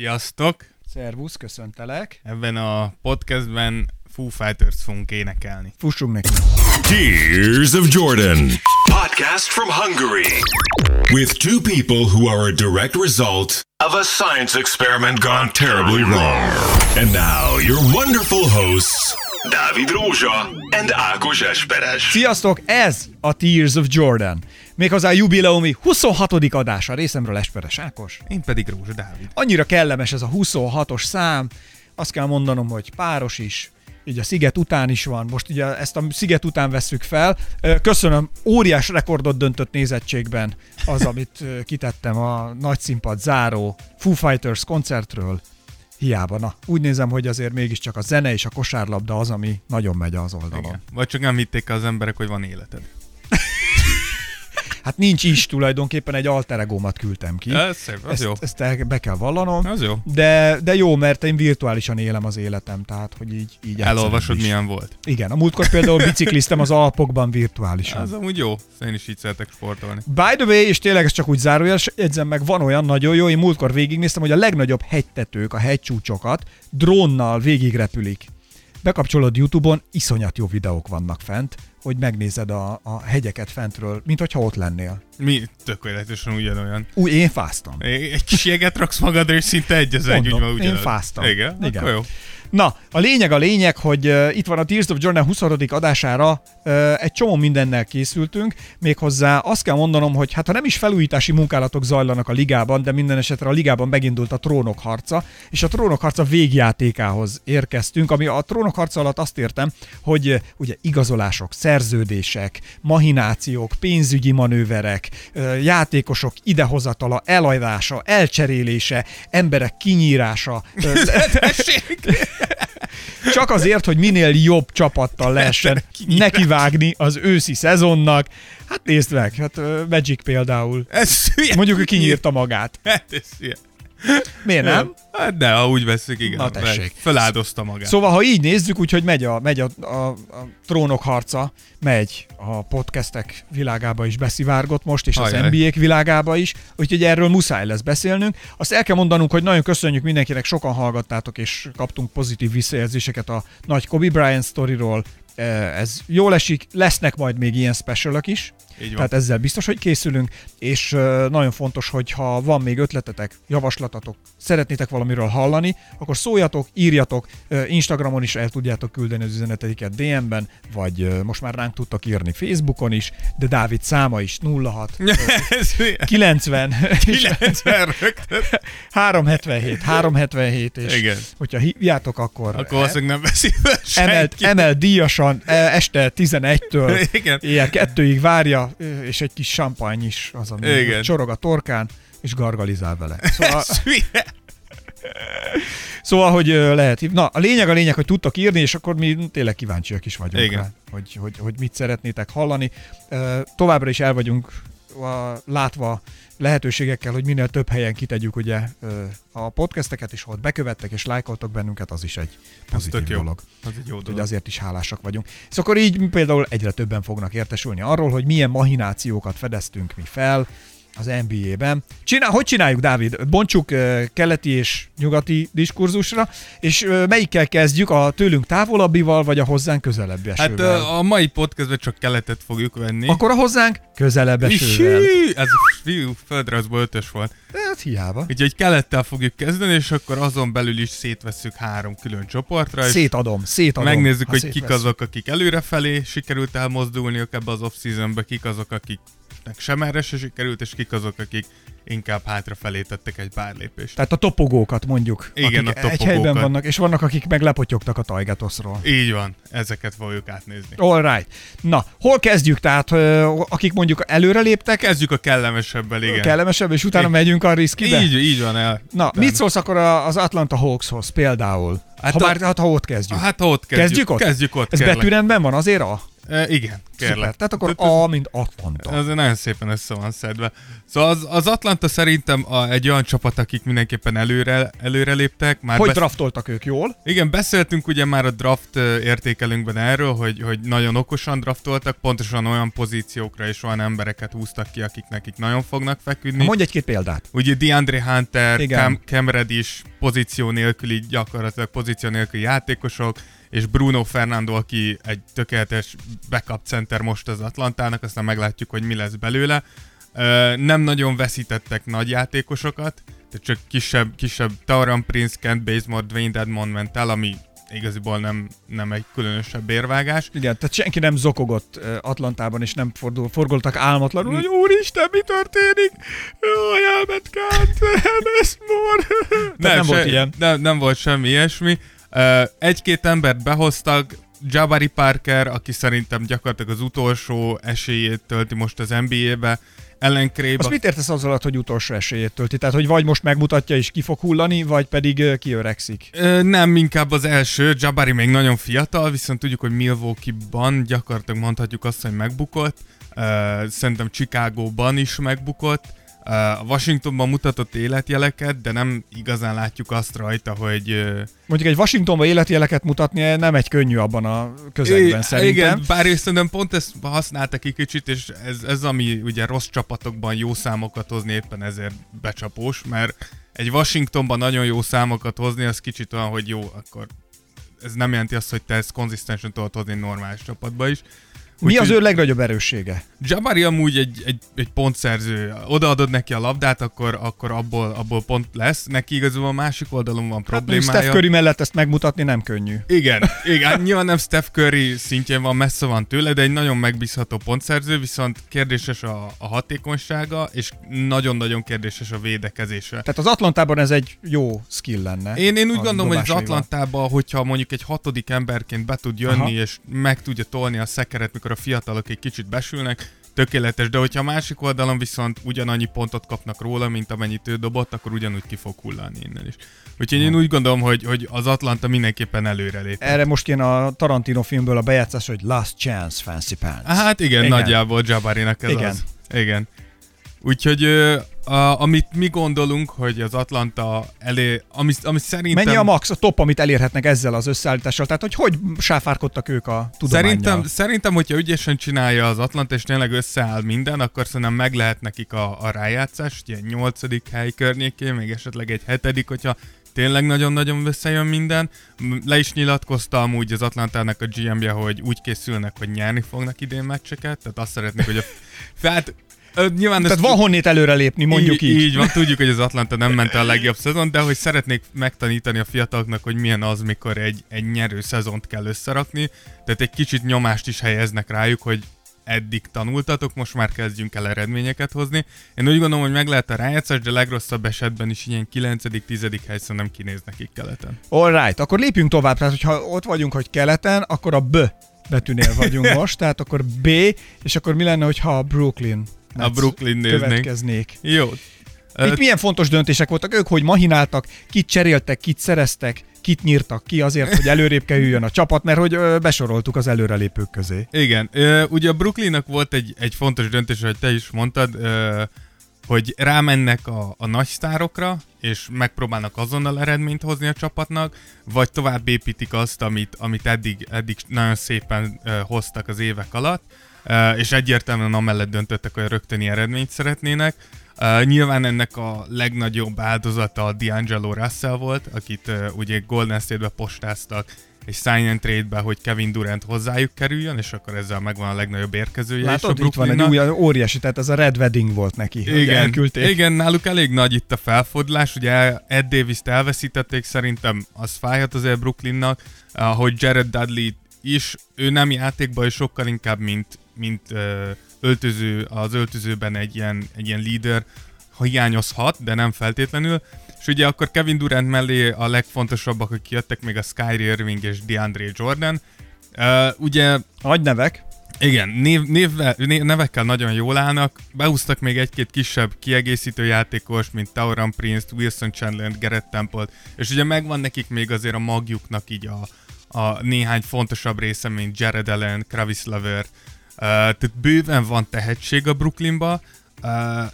Sziasztok! Szervusz, köszöntelek. Ebben a podcastben Foo Fighters fogunk énekelni. Fussunk neki. Tears of Jordan. Podcast from Hungary. With two people who are a direct result of a science experiment gone terribly wrong. And now, your wonderful hosts, Dávid Rózsa and Ákos Esperes. Sziasztok, ez a Tears of Jordan. Méghozzá a jubileumi 26. adása részemről Esperes Ákos. Én pedig Rózsa Dávid. Annyira kellemes ez a 26-os szám, azt kell mondanom, hogy páros is, így a Sziget után is van, most ugye ezt a Sziget után vesszük fel. Köszönöm, óriás rekordot döntött nézettségben az, amit kitettem a nagy színpad záró Foo Fighters koncertről. Hiába, na, úgy nézem, hogy azért mégiscsak a zene és a kosárlabda az, ami nagyon megy az oldalon. Igen. Vagy csak nem hitték az emberek, hogy van életed. Hát nincs is tulajdonképpen egy alter egómat küldtem ki. Ez szép, az ezt, jó. ezt el- be kell vallanom. Az jó. De, de jó, mert én virtuálisan élem az életem, tehát hogy így, így Elolvasod, is. milyen volt. Igen, a múltkor például bicikliztem az Alpokban virtuálisan. Az amúgy jó. Én is így szeretek sportolni. By the way, és tényleg ez csak úgy zárójeles, jegyzem meg, van olyan nagyon jó, én múltkor végignéztem, hogy a legnagyobb hegytetők, a hegycsúcsokat drónnal végigrepülik. Bekapcsolod YouTube-on, iszonyat jó videók vannak fent, hogy megnézed a, a hegyeket fentről, mint hogyha ott lennél. Mi tökéletesen ugyanolyan. Úgy, én fáztam. Egy kis jeget raksz magadra, és szinte egy az egy, úgy én ugyanaz. fáztam. Igen? Igen. Akkor jó. Na, a lényeg a lényeg, hogy uh, itt van a Tears of Jordan 20. adására uh, egy csomó mindennel készültünk, méghozzá azt kell mondanom, hogy hát ha nem is felújítási munkálatok zajlanak a ligában, de minden esetre a ligában megindult a trónok harca, és a trónok harca végjátékához érkeztünk, ami a trónok harca alatt azt értem, hogy uh, ugye igazolások, szerződések, mahinációk, pénzügyi manőverek, uh, játékosok idehozatala, elajása, elcserélése, emberek kinyírása, uh, csak azért, hogy minél jobb csapattal lehessen nekivágni az őszi szezonnak. Hát nézd meg, hát Magic például. Ez. Mondjuk ő kinyírta magát. Hát ez hülye. Miért nem? Hát de, ha úgy veszük, igen. Na, tessék. Feláldozta magát. Szóval, ha így nézzük, úgyhogy megy a, megy a, a, a trónok harca, megy a podcastek világába is beszivárgott most, és az Ajaj. NBA-k világába is, úgyhogy erről muszáj lesz beszélnünk. Azt el kell mondanunk, hogy nagyon köszönjük mindenkinek, sokan hallgattátok, és kaptunk pozitív visszajelzéseket a nagy Kobe Bryant sztoriról. Eh, Ez jól esik, lesznek majd még ilyen specialok is. Tehát ezzel biztos, hogy készülünk, és nagyon fontos, hogy ha van még ötletetek, javaslatatok, szeretnétek valamiről hallani, akkor szóljatok, írjatok, Instagramon is el tudjátok küldeni az üzeneteiket DM-ben, vagy most már ránk tudtak írni Facebookon is, de Dávid száma is 06 ö, Ez hülye. 90 90 rögtön. 377, 377, és Igen. hogyha hívjátok, akkor, Akkor valószínűleg nem veszi senki. emelt díjasan e, este 11-től Igen. Ilyen kettőig várja, és egy kis champagne is az, ami Igen. csorog a torkán, és gargalizál vele. Szóval, szóval hogy lehet Na, a lényeg a lényeg, hogy tudtok írni, és akkor mi tényleg kíváncsiak is vagyunk Igen. rá, hogy, hogy, hogy mit szeretnétek hallani. Továbbra is el vagyunk a, látva lehetőségekkel, hogy minél több helyen kitegyük ugye a podcasteket, és ott bekövettek és lájkoltok bennünket, az is egy pozitív tök jó. dolog. Az egy jó dolog. azért is hálásak vagyunk. És akkor így például egyre többen fognak értesülni arról, hogy milyen mahinációkat fedeztünk mi fel az NBA-ben. Csinál, hogy csináljuk, Dávid? Bontsuk keleti és nyugati diskurzusra, és melyikkel kezdjük? A tőlünk távolabbival, vagy a hozzánk közelebbi Hát esővel? ö, a mai podcastben csak keletet fogjuk venni. Akkor a hozzánk közelebb esővel. Ez a fiú földrajzból ötös volt. Hát hiába. Úgyhogy kelettel fogjuk kezdeni, és akkor azon belül is szétvesszük három külön csoportra, Szétadom, szétadom. megnézzük, ha hogy kik szétvesszük. azok, akik előrefelé sikerült elmozdulniuk ebbe az off-seasonbe, kik azok, akiknek sem erre se sikerült, és kik azok, akik inkább hátrafelé tettek egy pár lépést. Tehát a topogókat mondjuk, Igen, akik a egy topogókat. helyben vannak, és vannak, akik meg lepotyogtak a Tajgatoszról. Így van, ezeket fogjuk átnézni. All right. Na, hol kezdjük? Tehát, akik mondjuk előre léptek, Kezdjük a kellemesebbel, igen. kellemesebb, és utána Igen. megyünk a riszkibe? Így, így van el. Na, Utána. mit szólsz akkor a- az Atlanta Hawkshoz például? Hát ha a- már hát, ha ott kezdjük. Hát ha ott kezdjük. kezdjük ott? Kezdjük ott, Ez kérlek. betűrendben van azért a? E, igen, kérlek. Szuper. Tehát akkor Tehát A, mint Atlanta. Ez nagyon szépen össze van szedve. Szóval az, az Atlanta szerintem a, egy olyan csapat, akik mindenképpen előre, előre léptek. Már Hogy besz- draftoltak ők jól? Igen, beszéltünk ugye már a draft értékelünkben erről, hogy, hogy nagyon okosan draftoltak, pontosan olyan pozíciókra és olyan embereket húztak ki, akik nekik nagyon fognak feküdni. Mondj egy-két példát. Ugye DeAndre Hunter. Cam, Cam Reddish pozíció nélküli, gyakorlatilag pozíció nélküli játékosok, és Bruno Fernando, aki egy tökéletes backup center most az Atlantának, aztán meglátjuk, hogy mi lesz belőle. Nem nagyon veszítettek nagy játékosokat, tehát csak kisebb, kisebb Tauran Prince, Kent Bazemore, Dwayne Dedmon ment el, ami igaziból nem, nem egy különösebb érvágás. Igen, tehát senki nem zokogott Atlantában, és nem fordul, forgoltak álmatlanul, hogy úristen, mi történik? Jaj, elment Kant, nem volt se- ilyen. Nem, nem volt semmi ilyesmi. Egy-két embert behoztak, Jabari Parker, aki szerintem gyakorlatilag az utolsó esélyét tölti most az NBA-be, Ellen Craig, Azt mit értesz azzal, alatt, hogy utolsó esélyét tölti? Tehát, hogy vagy most megmutatja és ki fog hullani, vagy pedig kiöregszik. Ö, nem, inkább az első. Jabari még nagyon fiatal, viszont tudjuk, hogy Milwaukee-ban gyakorlatilag mondhatjuk azt, hogy megbukott. Ö, szerintem Chicagóban is megbukott. A Washingtonban mutatott életjeleket, de nem igazán látjuk azt rajta, hogy... Mondjuk egy Washingtonba életjeleket mutatni nem egy könnyű abban a közegben I- szerintem. Igen, bár ő szerintem pont ezt használta ki kicsit, és ez, ez ami ugye rossz csapatokban jó számokat hozni éppen ezért becsapós, mert egy Washingtonban nagyon jó számokat hozni, az kicsit olyan, hogy jó, akkor ez nem jelenti azt, hogy te ezt konzisztensen tudod hozni normális csapatba is. Mi az ő legnagyobb erőssége? Jabari amúgy egy, egy, egy pontszerző. Odaadod neki a labdát, akkor, akkor abból, abból pont lesz. Neki igazából a másik oldalon van Hát problémája. Steph Curry mellett ezt megmutatni nem könnyű. Igen, igen, nyilván nem Steph Curry szintjén van, messze van tőle, de egy nagyon megbízható pontszerző, viszont kérdéses a, a hatékonysága, és nagyon-nagyon kérdéses a védekezése. Tehát az Atlantában ez egy jó skill lenne. Én, én úgy gondolom, hogy az. Atlantában, hogyha mondjuk egy hatodik emberként be tud jönni, Aha. és meg tudja tolni a szekeret, mikor a fiatalok egy kicsit besülnek, tökéletes, de hogyha a másik oldalon viszont ugyanannyi pontot kapnak róla, mint amennyit ő dobott, akkor ugyanúgy ki fog hullani innen is. Úgyhogy én úgy gondolom, hogy, hogy az Atlanta mindenképpen előrelép. Erre most én a Tarantino filmből a bejátszás, hogy Last Chance Fancy Pants. Hát igen, Igen. igen. nagyjából Jabarinak ez Igen. az. Igen. Úgyhogy a, amit mi gondolunk, hogy az Atlanta elé, ami, ami szerintem... Mennyi a max, a top, amit elérhetnek ezzel az összeállítással? Tehát, hogy hogy sáfárkodtak ők a tudományjal? Szerintem, szerintem, hogyha ügyesen csinálja az Atlanta, és tényleg összeáll minden, akkor szerintem meg lehet nekik a, a rájátszás, ilyen nyolcadik hely környékén, még esetleg egy hetedik, hogyha tényleg nagyon-nagyon összejön minden. Le is nyilatkozta amúgy az Atlantának a GM-je, hogy úgy készülnek, hogy nyerni fognak idén meccseket, tehát azt szeretnék, hogy a... Hát, ö, nyilván Tehát van honnét előrelépni, mondjuk így. így. Így van, tudjuk, hogy az Atlanta nem ment el a legjobb szezon, de hogy szeretnék megtanítani a fiataloknak, hogy milyen az, mikor egy, egy nyerő szezont kell összerakni. Tehát egy kicsit nyomást is helyeznek rájuk, hogy eddig tanultatok, most már kezdjünk el eredményeket hozni. Én úgy gondolom, hogy meg lehet a rájátszás, de legrosszabb esetben is ilyen 9.-10. helyszínen nem kinéz nekik keleten. Alright, akkor lépjünk tovább. Tehát, hogyha ott vagyunk, hogy keleten, akkor a B betűnél vagyunk most, tehát akkor B, és akkor mi lenne, hogyha a Brooklyn A Brooklyn néznénk. következnék. Jó. Itt milyen fontos döntések voltak? Ők hogy mahináltak, kit cseréltek, kit szereztek, kit nyírtak ki azért, hogy előrébb kerüljön a csapat, mert hogy besoroltuk az előrelépők közé. Igen, ugye a Brooklynnak volt egy, egy fontos döntés, hogy te is mondtad, hogy rámennek a, a nagy sztárokra, és megpróbálnak azonnal eredményt hozni a csapatnak, vagy tovább építik azt, amit, amit eddig, eddig nagyon szépen hoztak az évek alatt, és egyértelműen amellett döntöttek, hogy rögtöni eredményt szeretnének. Uh, nyilván ennek a legnagyobb áldozata a D'Angelo Russell volt, akit uh, ugye Golden State-be postáztak egy sign and trade-be, hogy Kevin Durant hozzájuk kerüljön, és akkor ezzel megvan a legnagyobb érkezője is a Látod, itt van egy új, óriási, tehát ez a Red Wedding volt neki. Igen, elküldték. igen, náluk elég nagy itt a felfordulás, ugye Ed Davis-t elveszítették, szerintem az fájhat azért Brooklynnak, hogy Jared Dudley is, ő nem játékban, és sokkal inkább, mint, mint öltöző, az öltözőben egy ilyen, egy ilyen leader, ha hiányozhat, de nem feltétlenül. És ugye akkor Kevin Durant mellé a legfontosabbak, akik jöttek, még a Skyrie Irving és DeAndre Jordan. Uh, ugye Nagy nevek. igen, név, névvel, név, nevekkel nagyon jól állnak. Behúztak még egy-két kisebb kiegészítő játékos, mint Tauran Prince, Wilson Chandler, Garrett Temple, és ugye megvan nekik még azért a magjuknak így a, a néhány fontosabb része, mint Jared Allen, Kravis Lever. Tehát bőven van tehetség a Brooklynba.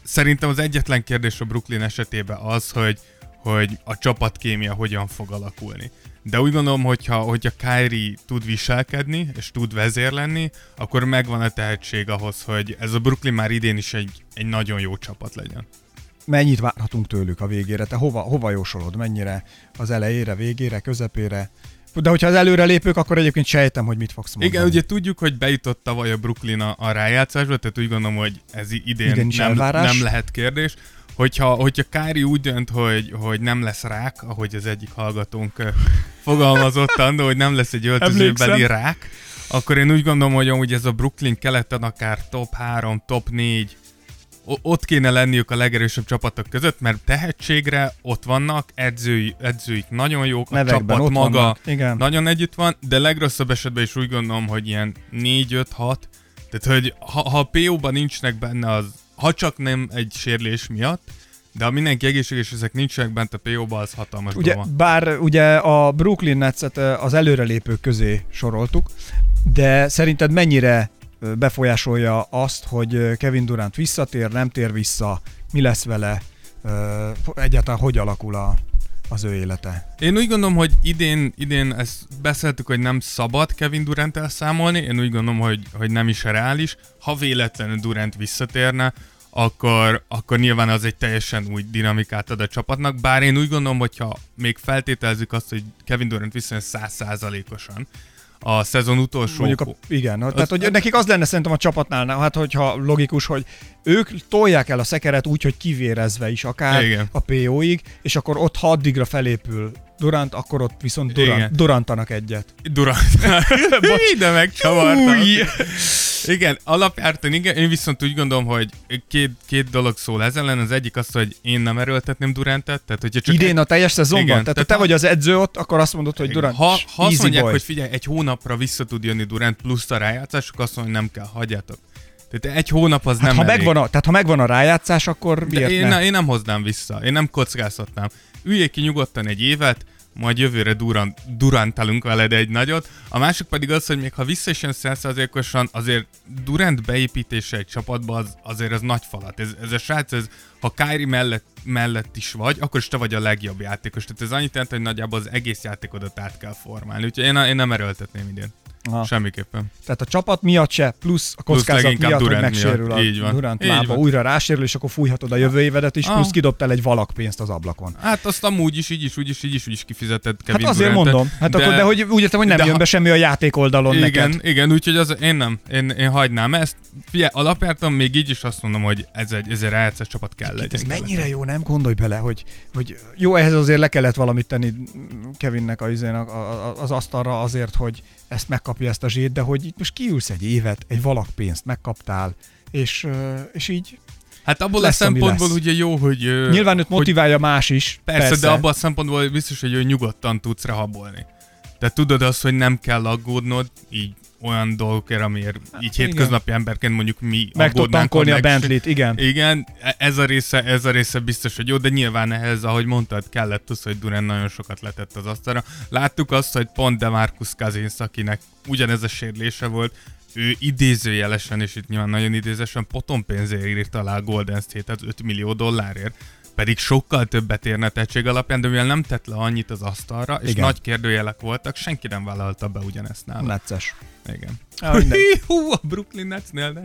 Szerintem az egyetlen kérdés a Brooklyn esetében az, hogy, hogy a csapatkémia hogyan fog alakulni. De úgy gondolom, hogyha, hogyha Kyrie tud viselkedni, és tud vezér lenni, akkor megvan a tehetség ahhoz, hogy ez a Brooklyn már idén is egy, egy nagyon jó csapat legyen. Mennyit várhatunk tőlük a végére? Te hova, hova jósolod? Mennyire az elejére, végére, közepére? De hogyha az előrelépők, akkor egyébként sejtem, hogy mit fogsz mondani. Igen, ugye tudjuk, hogy bejutott tavaly a Brooklyn a, a rájátszásba, tehát úgy gondolom, hogy ez idén, Idén is nem, elvárás. nem lehet kérdés. Hogyha, hogyha Kári úgy dönt, hogy, hogy nem lesz rák, ahogy az egyik hallgatónk fogalmazott annó, hogy nem lesz egy öltözőbeli rák, akkor én úgy gondolom, hogy amúgy ez a Brooklyn keleten akár top 3, top 4, o- ott kéne lenniük a legerősebb csapatok között, mert tehetségre ott vannak, edzői, edzőik nagyon jók, a Nevekben csapat ott maga vannak. Igen. nagyon együtt van, de legrosszabb esetben is úgy gondolom, hogy ilyen 4-5-6, tehát hogy ha, ha a PO-ban nincsnek benne az, ha csak nem egy sérülés miatt, de ha mindenki egészséges, ezek nincsenek bent a PO-ba, az hatalmas Ugye, dolog. bár ugye a Brooklyn Netset az előrelépők közé soroltuk, de szerinted mennyire befolyásolja azt, hogy Kevin Durant visszatér, nem tér vissza, mi lesz vele, egyáltalán hogy alakul a, az ő élete? Én úgy gondolom, hogy idén, idén ezt beszéltük, hogy nem szabad Kevin durant számolni, én úgy gondolom, hogy, hogy nem is reális. Ha véletlenül Durant visszatérne, akkor, akkor nyilván az egy teljesen új dinamikát ad a csapatnak, bár én úgy gondolom, hogyha még feltételezzük azt, hogy Kevin Durant visszajön százszázalékosan a szezon utolsó... Mondjuk a, igen, az, tehát hogy nekik az lenne szerintem a csapatnál, hát hogyha logikus, hogy ők tolják el a szekeret úgy, hogy kivérezve is akár Igen. a PO-ig, és akkor ott ha addigra felépül Durant, akkor ott viszont Durant, Igen. Durantanak egyet. Durant. Ide megcsavartam. Új! Igen, alapjártan igen, én viszont úgy gondolom, hogy két, két dolog szól ezen ellen. Az egyik az, hogy én nem erőltetném Durantet, tehát hogyha csak Idén a teljes szezonban? Igen, tehát, tehát te vagy az edző ott, akkor azt mondod, hogy Durant, ha, ha azt mondják, boy. hogy figyelj, egy hónapra vissza tud jönni Durant plusz a rájátszás, akkor azt mondom, hogy nem kell, hagyjátok. Tehát egy hónap az hát, nem ha elég. megvan a, tehát ha megvan a rájátszás, akkor De miért én, ne, én nem hoznám vissza, én nem kockáztatnám. Üljék ki nyugodtan egy évet, majd jövőre durant, durantálunk veled egy nagyot. A másik pedig az, hogy még ha vissza is jön 100%-osan, azért Durant beépítése egy csapatba az, azért az nagy falat. Ez, ez a srác, ez, ha Kyrie mellett, mellett is vagy, akkor is te vagy a legjobb játékos. Tehát ez annyit jelent, hogy nagyjából az egész játékodat át kell formálni. Úgyhogy én, én nem erőltetném idén. Aha. Semmiképpen. Tehát a csapat miatt se, plusz a kockázat leginkább miatt, hogy Durant megsérül miatt. a Így van. Durant Így lába, van. újra rásérül, és akkor fújhatod a jövő évedet is, Ah. plusz kidobtál egy valakpénzt az ablakon. Hát azt amúgy is, így is, úgy is, így is, úgy is kifizetett Kevin hát azért Durantet, mondom. Hát de, akkor, de hogy úgy értem, hogy nem jön ha- be semmi a játék oldalon igen, neked. igen, úgyhogy az, én nem, én, én hagynám ezt. Figyelj, alapjártan még így is azt mondom, hogy ez egy, ez egy rájátszás csapat kell legyen. Ez mennyire jó, nem gondolj bele, hogy, hogy jó, ehhez azért le kellett valamit tenni Kevinnek a, az asztalra azért, hogy ezt megkapja ezt a zsét, de hogy itt most kiülsz egy évet, egy valakpénzt megkaptál, és, és így Hát abból lesz, a szempontból lesz. ugye jó, hogy... nyilván őt hogy motiválja más is. Persze, persze, de abban a szempontból biztos, hogy ő nyugodtan tudsz rabolni. Tehát tudod azt, hogy nem kell aggódnod, így olyan dolgokért, amiért így igen. hétköznapi emberként mondjuk mi meg tud tankolni a Bentley-t, igen. Igen, e- ez a, része, ez a része biztos, hogy jó, de nyilván ehhez, ahogy mondtad, kellett az, hogy Durant nagyon sokat letett az asztalra. Láttuk azt, hogy pont DeMarcus Cousins, akinek ugyanez a sérülése volt, ő idézőjelesen, és itt nyilván nagyon idézősen potonpénzért írta alá a Golden State-et 5 millió dollárért, pedig sokkal többet érne tettség alapján, de mivel nem tett le annyit az asztalra, és. Igen. nagy kérdőjelek voltak, senki nem vállalta be ugyanezt nála. Necces. Igen. Mindegy. Hú, a Brooklyn Netsnél ne.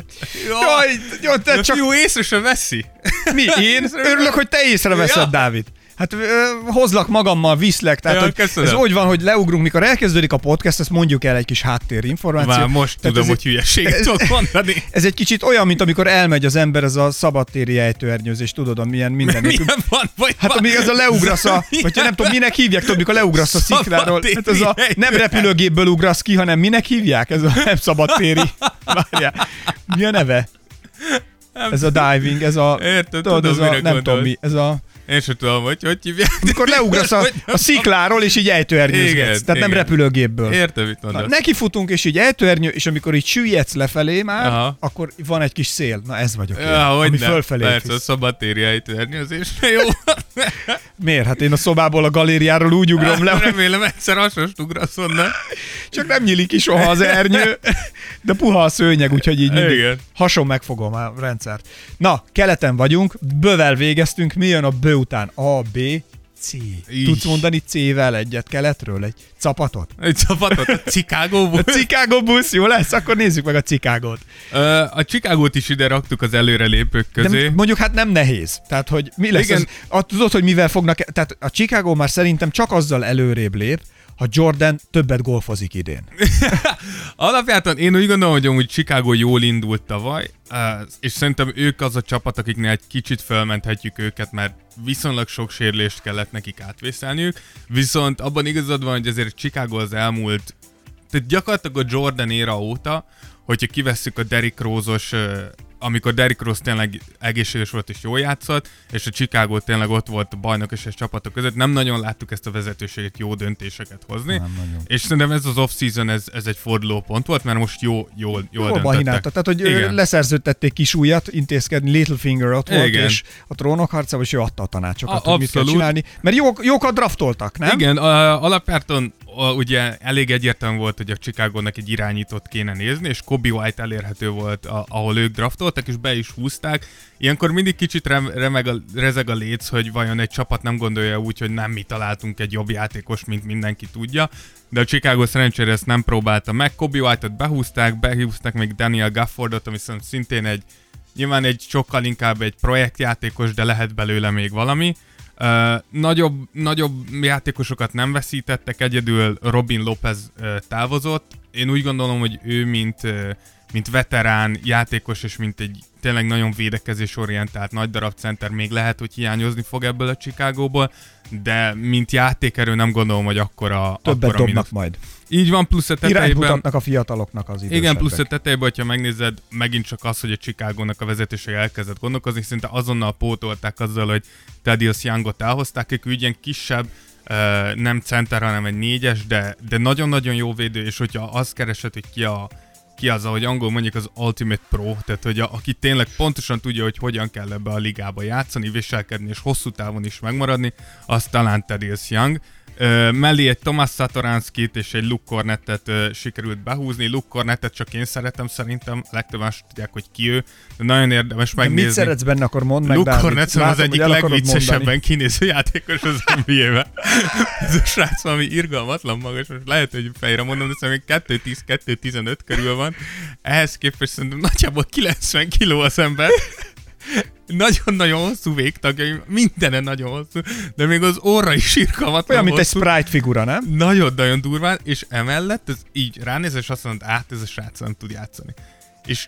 Jaj, jó, te csak fiú észre se veszi. mi? Én örülök, hogy te észreveszed, Ja. Dávid. Hát ö, hozlak magammal, viszlek, tehát Ja, hogy köszönöm. ez úgy van, hogy leugrunk, mikor elkezdődik a podcast, ezt mondjuk el egy kis háttérinformációt. Már most Tehát tudom, ez hogy hülyeséget ez- tudok mondani. Ez egy kicsit olyan, mint amikor elmegy az ember, ez a szabadtéri ejtőernyőzés, tudod, a milyen minden. Milyen van? Vagy Hát amíg az a leugrasz a, vagy nem tudom, minek hívják, tudod, mikor leugrasz a szikláról. Hát ez a, nem repülőgépből ugrasz ki, hanem minek hívják? Ez a nem szabadtéri. Várjál. Mi a neve? Ez a diving, ez a... Érted, tudod, tudom, ez a, nem tudom gondolsz. mi, ez a... Én sem tudom, hogy hogy hívják. Mikor leugrasz a, a szikláról, és így ejtőernyőzgetsz. Igen, Tehát nem igen. repülőgépből. Értem, mit mondasz. neki futunk, és így ejtőernyő, és amikor így süllyedsz lefelé már, Aha. akkor van egy kis szél. Na ez vagyok én, Ja, hogy ami nem. fölfelé Persze, a visz. szabadtéri ejtőernyőzésre jó. Miért? Hát én a szobából a galériáról úgy ugrom le, hogy Remélem egyszer hasonlót ugrasz onnan. csak nem nyílik ki soha az ernyő, de puha a szőnyeg, úgyhogy így mindig Igen. hason megfogom a rendszert. Na, keleten vagyunk, bővel végeztünk, mi jön a bő után? A, B, C. Is. Tudsz mondani C-vel egyet keletről? Egy capatot? Egy csapatot a Chicago A Chicago busz jó lesz? Akkor nézzük meg a Chicago-t. A Chicagót is ide raktuk az előrelépők közé. De mondjuk hát nem nehéz. Tehát, hogy mi lesz Igen. az, a, tudod, hogy mivel fognak, tehát a Chicago már szerintem csak azzal előrébb lép, ha Jordan többet golfozik idén. Alapjában én úgy gondolom, hogy amúgy Chicago jól indult tavaly, uh, és szerintem ők az a csapat, akiknél egy kicsit felmenthetjük őket, mert viszonylag sok sérülést kellett nekik átvészelniük, viszont abban igazad van, hogy azért Chicago az elmúlt, tehát gyakorlatilag a Jordan éra óta, hogyha kivesszük a Derrick Rose-os uh, amikor Derrick Rose tényleg egészséges volt és jól játszott, és a Chicago tényleg ott volt a bajnok és a csapatok között, nem nagyon láttuk ezt a vezetőséget jó döntéseket hozni. Nem nagyon. És szerintem ez az off-season, ez, ez egy fordulópont volt, mert most jó, jól, jól Jól döntöttek. Tehát, hogy Igen. Leszerződtették kis ujjat, intézkedni, Littlefinger ott volt, Igen. és a trónok harcában, és ő adta a tanácsokat, A- hogy mit kell abszolút. csinálni. Mert jók, jókat draftoltak, nem? Igen, a, alapjárton a, ugye elég egyértelmű volt, hogy a Chicagónak egy irányítót kéne nézni, és Kobe White elérhető volt, a, ahol ők draftoltak, és be is húzták. Ilyenkor mindig kicsit rem, remeg a, rezeg a léc, hogy vajon egy csapat nem gondolja úgy, hogy nem mi találtunk egy jobb játékos, mint mindenki tudja. De a Chicago szerencsére ezt nem próbálta meg. Kobe White-ot behúzták, behúzták még Daniel Gaffordot, ami szintén egy Nyilván egy sokkal inkább egy projektjátékos, de lehet belőle még valami. Uh, nagyobb, nagyobb játékosokat nem veszítettek, egyedül Robin Lopez uh, távozott. Én úgy gondolom, hogy ő mint, uh, mint veterán játékos, és mint egy tényleg nagyon védekezésorientált nagy darab center még lehet, hogy hiányozni fog ebből a Chicagóból, de mint játékerő nem gondolom, hogy akkora, Többet akkora dobnak mínusz. majd. Így van, plusz a tetejében... a fiataloknak az idősebbek. Igen, plusz a tetejében, hogyha megnézed, megint csak az, hogy a Chicagónak a vezetése elkezdett gondolkozni, szinte azonnal pótolták azzal, hogy Thaddeus Youngot elhozták, ők ilyen kisebb, nem center, hanem egy négyes, de, de nagyon-nagyon jó védő, és hogyha azt keresed, hogy ki a ki az, ahogy angol mondjuk az Ultimate Pro, tehát hogy a, aki tényleg pontosan tudja, hogy hogyan kell ebbe a ligába játszani, viselkedni és hosszú távon is megmaradni, az talán Thaddeus Young. Ö, mellé egy Thomas Satoranskit és egy Luke Cornettet ö, sikerült behúzni. Luke Cornettet csak én szeretem szerintem, legtöbben tudják, hogy ki ő, de nagyon érdemes De megnézni. mit szeretsz benne, akkor mondd meg Luke. Cornett az egyik legviccesebben kinéző játékos az NBA-ben. Ez a srác valami irgalmatlan magas, most lehet, hogy fejre mondom, de szerintem 2-10-2-15 körül van. Ehhez képest szerintem nagyjából 90 kiló az ember. Nagyon-nagyon hosszú végtagjai, mindenen nagyon hosszú, de még az orra is irgalmatlan Olyan, mint egy hosszú. sprite figura, nem? Nagyon-nagyon durván, és emellett ez így ránéz, és azt mondod, át ez a srác nem tud játszani. És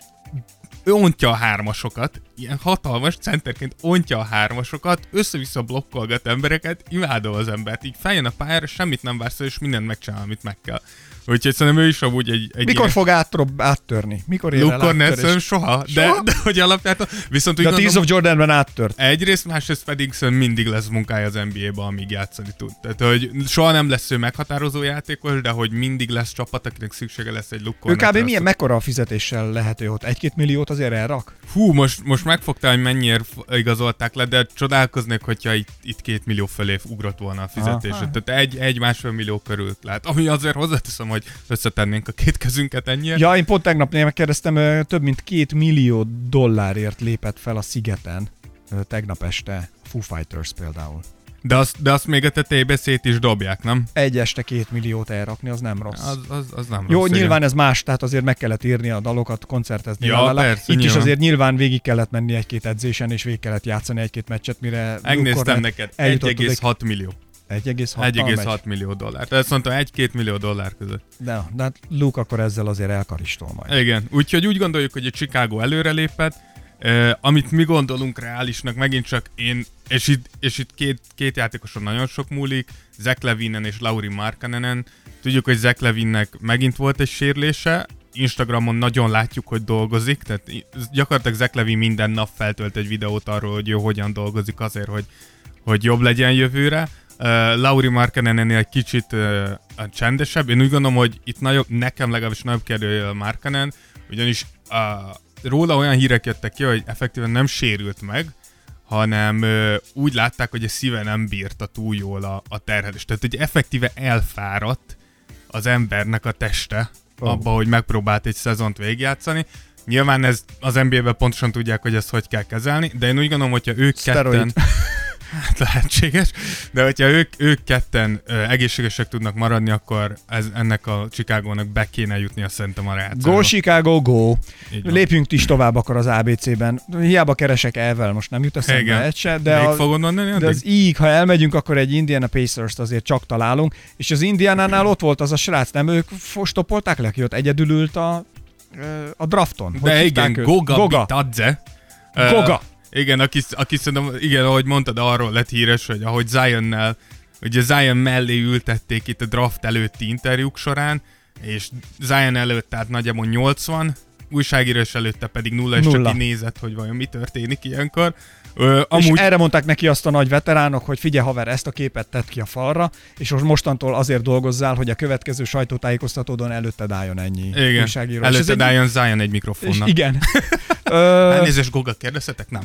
ontja a hármasokat, ilyen hatalmas centerként ontja a hármasokat, össze-vissza blokkolgat embereket, imádom az embert, így feljön a pályára, semmit nem vársz, és mindent megcsinál, amit meg kell. Úgyhogy szerintem ő is amúgy egy, egy Mikor ilyen... fog áttrobb, áttörni? Mikor ér Luke áttörés? soha, de, Soha? de hogy alapjában, viszont úgy De a Tears of Jordanben áttört. Egyrészt, másrészt pedig szerintem mindig lesz munkája az NBA-ba, amíg játszani tud. Tehát, hogy soha nem lesz ő meghatározó játékos, de hogy mindig lesz csapat, akinek szüksége lesz egy Luke Ő kb. Milyen, mekkora a fizetéssel lehető ott? Egy-két milliót azért elrak? Hú, most, most megfogta, hogy mennyire igazolták le, de csodálkoznék, hogyha itt, itt két millió fölé ugrott volna a fizetés. Tehát egy, egy másfél millió körül lehet. Ami azért hozzáteszem, hogy összetennénk a két kezünket ennyire. Ja, én pont tegnap megkérdeztem, több mint két millió dollárért lépett fel a szigeten tegnap este Foo Fighters például. De azt, de azt még a tetejébe szét is dobják, nem? Egy este két milliót elrakni, az nem rossz. Az, az, az nem Jó, rossz, igen. nyilván ez más, tehát azért meg kellett írni a dalokat, koncertezni. Ja, lalala. persze, Itt is nyilván. azért nyilván végig kellett menni egy-két edzésen, és végig kellett játszani egy-két meccset, mire Megnéztem neked, eljutott odáig. 1,6 millió. 1,6 1,6 millió dollár. Tehát azt mondtam, 1-2 millió dollár között. De, de hát Luke akkor ezzel azért elkaristol majd. Igen, úgyhogy úgy gondoljuk, hogy a Chicago előrelépett, Uh, amit mi gondolunk reálisnak, megint csak én, és itt, és itt két, két játékoson nagyon sok múlik, Zach Levinen és Lauri Markkanenen. Tudjuk, hogy Zach Levinnek megint volt egy sérülése, Instagramon nagyon látjuk, hogy dolgozik, tehát gyakorlatilag Zach Levin minden nap feltölt egy videót arról, hogy ő hogyan dolgozik azért, hogy hogy jobb legyen jövőre. Uh, Lauri Markkanen ennél egy kicsit uh, csendesebb. Én úgy gondolom, hogy itt nagyobb, nekem legalábbis nagyobb kérdője a Markkanen, ugyanis uh, róla olyan hírek jöttek ki, hogy effektíven nem sérült meg, hanem uh, úgy látták, hogy a szíve nem bírta túl jól a, a terhelést. Tehát, hogy effektíve elfáradt az embernek a teste oh. abba, hogy megpróbált egy szezont végigjátszani. Nyilván ez az NBA-ben pontosan tudják, hogy ezt hogy kell kezelni, de én úgy gondolom, hogyha ők Steroid. ketten... Hát lehetséges, de hogyha ők, ők ketten ö, egészségesek tudnak maradni, akkor ez, ennek a Chicagónak be kéne jutni a szerintem a rácába. Go Chicago, go! Lépjünk is tovább akkor az ABC-ben. Hiába keresek elvel, most nem jut eszembe egy se, de, a, fogod mondani, de az így, ha elmegyünk, akkor egy Indiana Pacers-t azért csak találunk, és az Indianánál ott volt az a srác, nem ők stopolták le, ki ott egyedül ült a, a drafton. De igen, Goga, Goga Bitadze. Goga. Igen, aki, aki szerintem, igen, ahogy mondtad, arról lett híres, hogy ahogy Zionnel, ugye Zion mellé ültették itt a draft előtti interjúk során, és Zion előtt tehát nagyjából 80, újságírás előtte pedig nulla, és nulla. csak nézett, hogy vajon mi történik ilyenkor. Ö, amúgy... És erre mondták neki azt a nagy veteránok, hogy figyelj haver, ezt a képet tett ki a falra, és most mostantól azért dolgozzál, hogy a következő sajtótájékoztatódon előtted álljon ennyi igen. újságíró. Előtted álljon egy... Zion egy mikrofonnal. igen. Elnézést, Goga, kérdezhetek? Nem.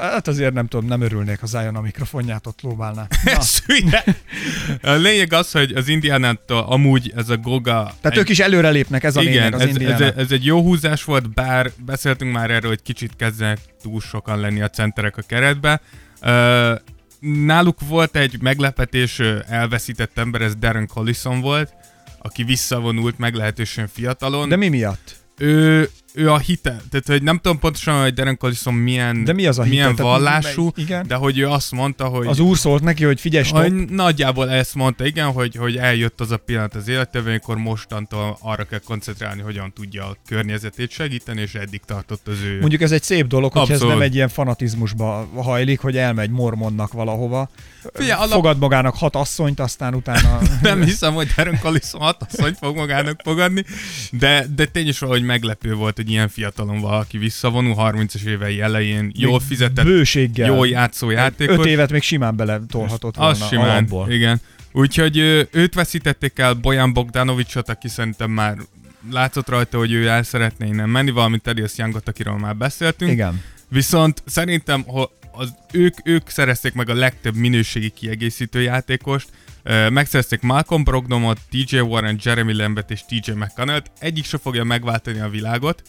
hát azért nem tudom, nem örülnék, ha Zion a mikrofonját ott lóbálná. a lényeg az, hogy az Indiánától amúgy ez a Goga... Tehát egy... ők is előrelépnek, ez a igen, lényeg az ez, ez, ez, egy jó húzás volt, bár beszéltünk már erről, hogy kicsit kezdenek túl sokan lenni a centerek a keretbe. Uh, náluk volt egy meglepetés, elveszített ember, ez Darren Collison volt, aki visszavonult meglehetősen fiatalon. De mi miatt? Ő, ő a hitel, tehát hogy nem tudom pontosan, hogy Darren Collison milyen, de mi az a milyen hitel? vallású, igen? de hogy ő azt mondta, hogy... Az úr szólt neki, hogy figyelj, stop. Hogy nagyjából ezt mondta, igen, hogy, hogy eljött az a pillanat az életében, amikor mostantól arra kell koncentrálni, hogyan tudja a környezetét segíteni, és eddig tartott az ő... Mondjuk ez egy szép dolog, hogy ez nem egy ilyen fanatizmusba hajlik, hogy elmegy mormonnak valahova, Figyelj, alap... fogad magának hat asszonyt, aztán utána... nem hiszem, hogy Darren Collison hat asszonyt fog magának fogadni, de, de tényleg hogy meglepő volt, hogy ilyen fiatalon valaki visszavonul, 30-as évei elején, jól fizetett, bőséggel. jól játszó játékot. Öt évet még simán bele tolhatott volna Az simán, alapból. igen. Úgyhogy őt veszítették el Bojan Bogdanovicsot, aki szerintem már látszott rajta, hogy ő el szeretné innen menni, valamint Terios Youngot, akiről már beszéltünk. Igen. Viszont szerintem, ha az, ők, ők szerezték meg a legtöbb minőségi kiegészítő játékost, megszerezték Malcolm Brogdomot, TJ Warren, Jeremy Lambert és TJ McConnell-t, egyik se fogja megváltani a világot,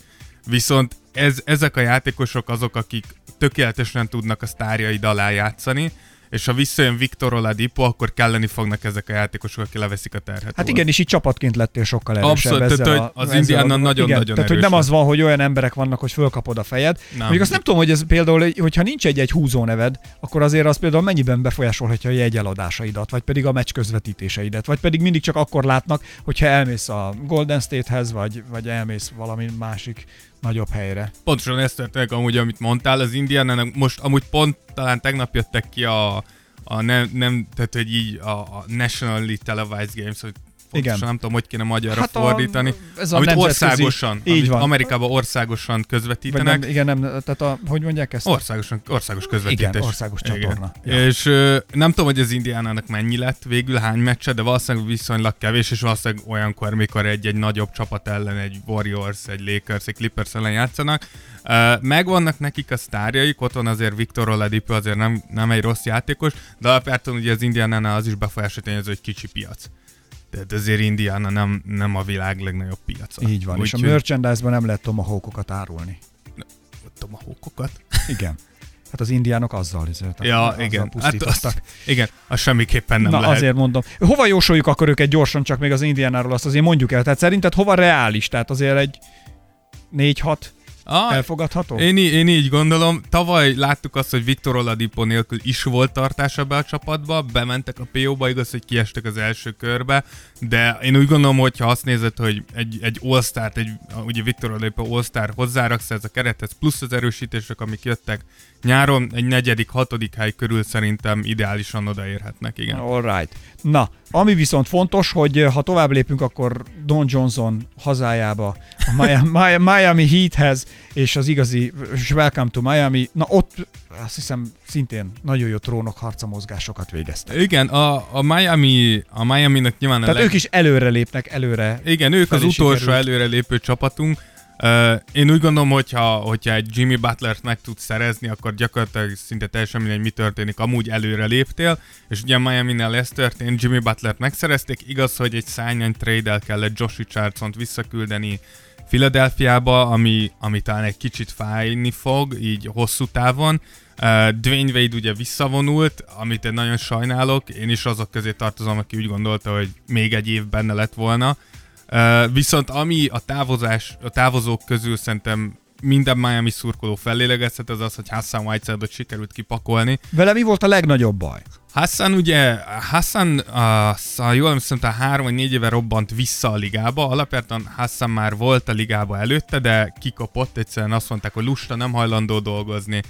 viszont ez, ezek a játékosok azok, akik tökéletesen tudnak a sztárjaid alá játszani, és ha visszajön Viktor Oladipo, akkor kelleni fognak ezek a játékosok, akik leveszik a terhet. Hát igen, és így csapatként lettél sokkal erősebb. Abszolút, tehát, a, az Indiánon nagyon-nagyon Tehát, hogy nem az van, hogy olyan emberek vannak, hogy fölkapod a fejed. Nem. Még azt nem tudom, hogy ez például, hogyha nincs egy-egy húzó neved, akkor azért az például mennyiben befolyásolhatja a jegyeladásaidat, vagy pedig a meccs közvetítéseidet, vagy pedig mindig csak akkor látnak, hogyha elmész a Golden State-hez, vagy, vagy elmész valami másik nagyobb helyre. Pontosan ezt történik amúgy, amit mondtál, az indiana most amúgy pont talán tegnap jöttek ki a, a nem, nem, tehát hogy így a, a Nationally Televised Games, hogy pontosan Igen. nem tudom, hogy kéne magyarra hát fordítani. A, ez a amit országosan, így amit van. Amerikában országosan közvetítenek. nem, igen, nem, tehát a, hogy mondják ezt? Országosan, országos közvetítés. Igen, országos igen. csatorna. Ja. És ö, nem tudom, hogy az Indiánának mennyi lett végül, hány meccse, de valószínűleg viszonylag kevés, és valószínűleg olyankor, mikor egy-egy nagyobb csapat ellen, egy Warriors, egy Lakers, egy Clippers ellen játszanak, Uh, megvannak nekik a sztárjaik, ott van azért Viktor Oladipo, azért nem, nem egy rossz játékos, de alapvetően ugye az Indiánánál az is befolyásolja, hogy ez egy kicsi piac. Tehát azért Indiana nem, nem a világ legnagyobb piaca. Így van, Úgy, és a merchandise-ban nem lehet tomahawkokat árulni. Tomahawkokat? Igen. Hát az indiánok azzal, azért, ja, azzal igen. Hát azt, igen, az semmiképpen nem Na, lehet. azért mondom. Hova jósoljuk akkor őket gyorsan, csak még az indiánáról azt azért mondjuk el. Tehát szerinted hova reális? Tehát azért egy 4-6 Ah, Elfogadható? Én, én így gondolom. Tavaly láttuk azt, hogy Viktor Oladipo nélkül is volt tartása be a csapatba, bementek a PO-ba, igaz, hogy kiestek az első körbe, de én úgy gondolom, hogy ha azt nézed, hogy egy, egy All-Star-t, egy, ugye Viktor Oladipo All-Star hozzáraksz ez a kerethez, plusz az erősítések, amik jöttek nyáron, egy negyedik, hatodik hely körül szerintem ideálisan odaérhetnek, igen. All right. Na, Ami viszont fontos, hogy ha tovább lépünk, akkor Don Johnson hazájába, a Miami, Miami Heathez, és az igazi Welcome to Miami, na ott azt hiszem szintén nagyon jó trónok harca mozgásokat végeztek. Igen, a, a Miami, a Miami-nak nyilván Tehát a leg... ők is előre lépnek, előre. Igen, ők az utolsó sikerült. előrelépő csapatunk. Én úgy gondolom, hogyha, hogyha egy Jimmy Butlert meg tudsz szerezni, akkor gyakorlatilag szinte teljesen mindegy, mi történik, amúgy előre léptél, és ugye Miami-nál ez történt, Jimmy Butlert megszerezték, igaz, hogy egy sign trade-el kellett Josh Richardson-t visszaküldeni Philadelphiába, ami, ami talán egy kicsit fájni fog, így hosszú távon. Dwayne Wade ugye visszavonult, amit én nagyon sajnálok, én is azok közé tartozom, aki úgy gondolta, hogy még egy év benne lett volna. Uh, viszont ami a távozás, a távozók közül szerintem minden Miami szurkoló fellélegezhet, az az, hogy Hassan Whiteside-ot sikerült kipakolni. Vele mi volt a legnagyobb baj? Hassan ugye, Hassan, uh, ha jól emlékszem, talán három vagy négy éve robbant vissza a ligába. Alapvetően Hassan már volt a ligába előtte, de kikapott, egyszerűen azt mondták, hogy lusta, nem hajlandó dolgozni.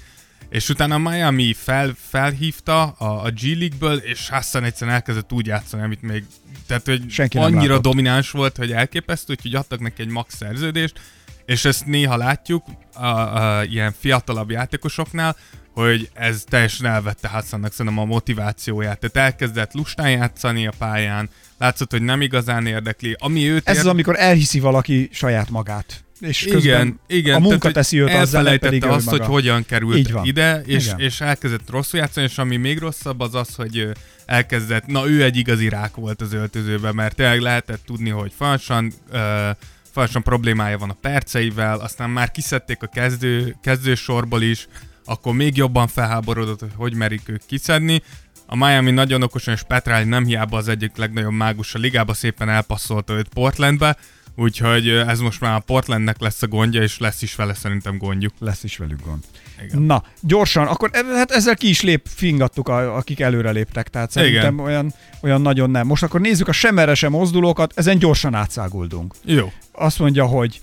És utána Miami fel, felhívta a, a G League-ből, és Hassan egyszerűen elkezdett úgy játszani, amit még, tehát hogy Senki annyira látott. domináns volt, hogy elképesztő, úgyhogy adtak neki egy max szerződést, és ezt néha látjuk a, a, ilyen fiatalabb játékosoknál, hogy ez teljesen elvette Hassannak szerintem a motivációját. Tehát elkezdett lustán játszani a pályán, látszott, hogy nem igazán érdekli. Ami őt Ez az, érd- amikor elhiszi valaki saját magát. És igen, igen. a munka tehát, teszi őt azzal, elfelejtette pedig azt, hogy hogyan került Így van. ide, és, Igen. és elkezdett rosszul játszani, és ami még rosszabb az az, hogy elkezdett, na ő egy igazi rák volt az öltözőben, mert tényleg lehetett tudni, hogy falsan, uh, falsan problémája van a perceivel, aztán már kiszedték a kezdő, kezdősorból is, akkor még jobban felháborodott, hogy hogy merik ők kiszedni. A Miami nagyon okosan, és Petrál nem hiába az egyik legnagyobb mágus a ligába, szépen elpasszolta őt Portlandbe, úgyhogy ez most már a Portlandnek lesz a gondja, és lesz is vele szerintem gondjuk. Lesz is velük gond. Igen. Na, gyorsan, akkor e- hát ezzel ki is lép, fingattuk, a, akik előre léptek, tehát szerintem olyan, olyan nagyon nem. Most akkor nézzük a semmerese mozdulókat, ezen gyorsan átszáguldunk. Jó. Azt mondja, hogy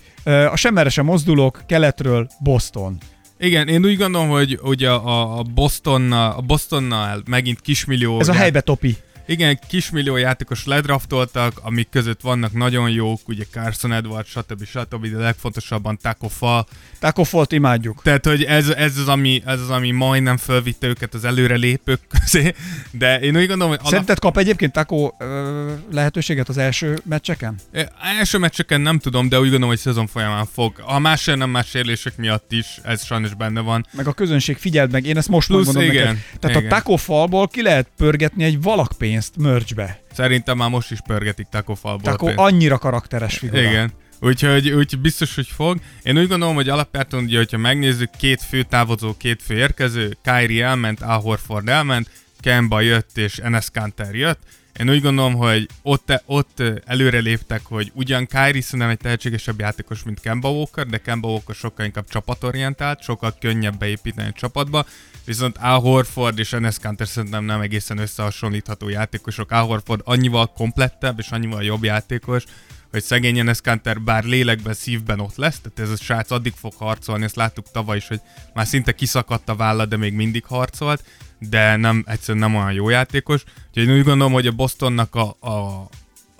a semmerese mozdulók keletről Boston. Igen, én úgy gondolom, hogy ugye a, a Bostonnal, a Bostonnal megint kismillió... Ez a ját- helybe topi. Igen, kismillió játékos ledraftoltak, amik között vannak nagyon jók, ugye Carson Edwards, stb. stb. de legfontosabban Taco Fall. Taco Fallt imádjuk. Tehát, hogy ez, ez, az, ami, ez az, ami majdnem fölvitte őket az előre lépők közé, de én úgy gondolom, hogy alap... Szerinted kap egyébként Taco ö, lehetőséget az első meccseken? Ö, Első meccseken nem tudom, de úgy gondolom, hogy szezon folyamán fog. A más nem más sérülések miatt is, ez sajnos benne van. Meg a közönség figyeld meg, én ezt most Plusz mondom igen, neked. Tehát igen. a Taco Fallból ki lehet pörgetni egy valakpénzt merchbe. Szerintem már most is pörgetik Taco Fallból. Taco pénzt. annyira karakteres figura. Igen. Úgyhogy, úgyhogy biztos, hogy fog. Én úgy gondolom, hogy alapvetően, ugye, hogyha megnézzük, két fő távozó, két fő érkező, Kyrie elment, Al Horford elment, Kemba jött és Enes Kanter jött. Én úgy gondolom, hogy ott, ott előre léptek, hogy ugyan Kyrie szerintem egy tehetségesebb játékos, mint Kemba Walker, de Kemba Walker sokkal inkább csapatorientált, sokkal könnyebb beépíteni a csapatba, viszont Al Horford és Enes Kanter szerintem nem egészen összehasonlítható játékosok. Al Horford annyival komplettebb és annyival jobb játékos, hogy szegény Enes Kanter bár lélekben, szívben ott lesz, tehát ez a srác addig fog harcolni, ezt láttuk tavaly is, hogy már szinte kiszakadt a válla, de még mindig harcolt, de nem, egyszerűen nem olyan jó játékos. Úgyhogy én úgy gondolom, hogy a Bostonnak a, a,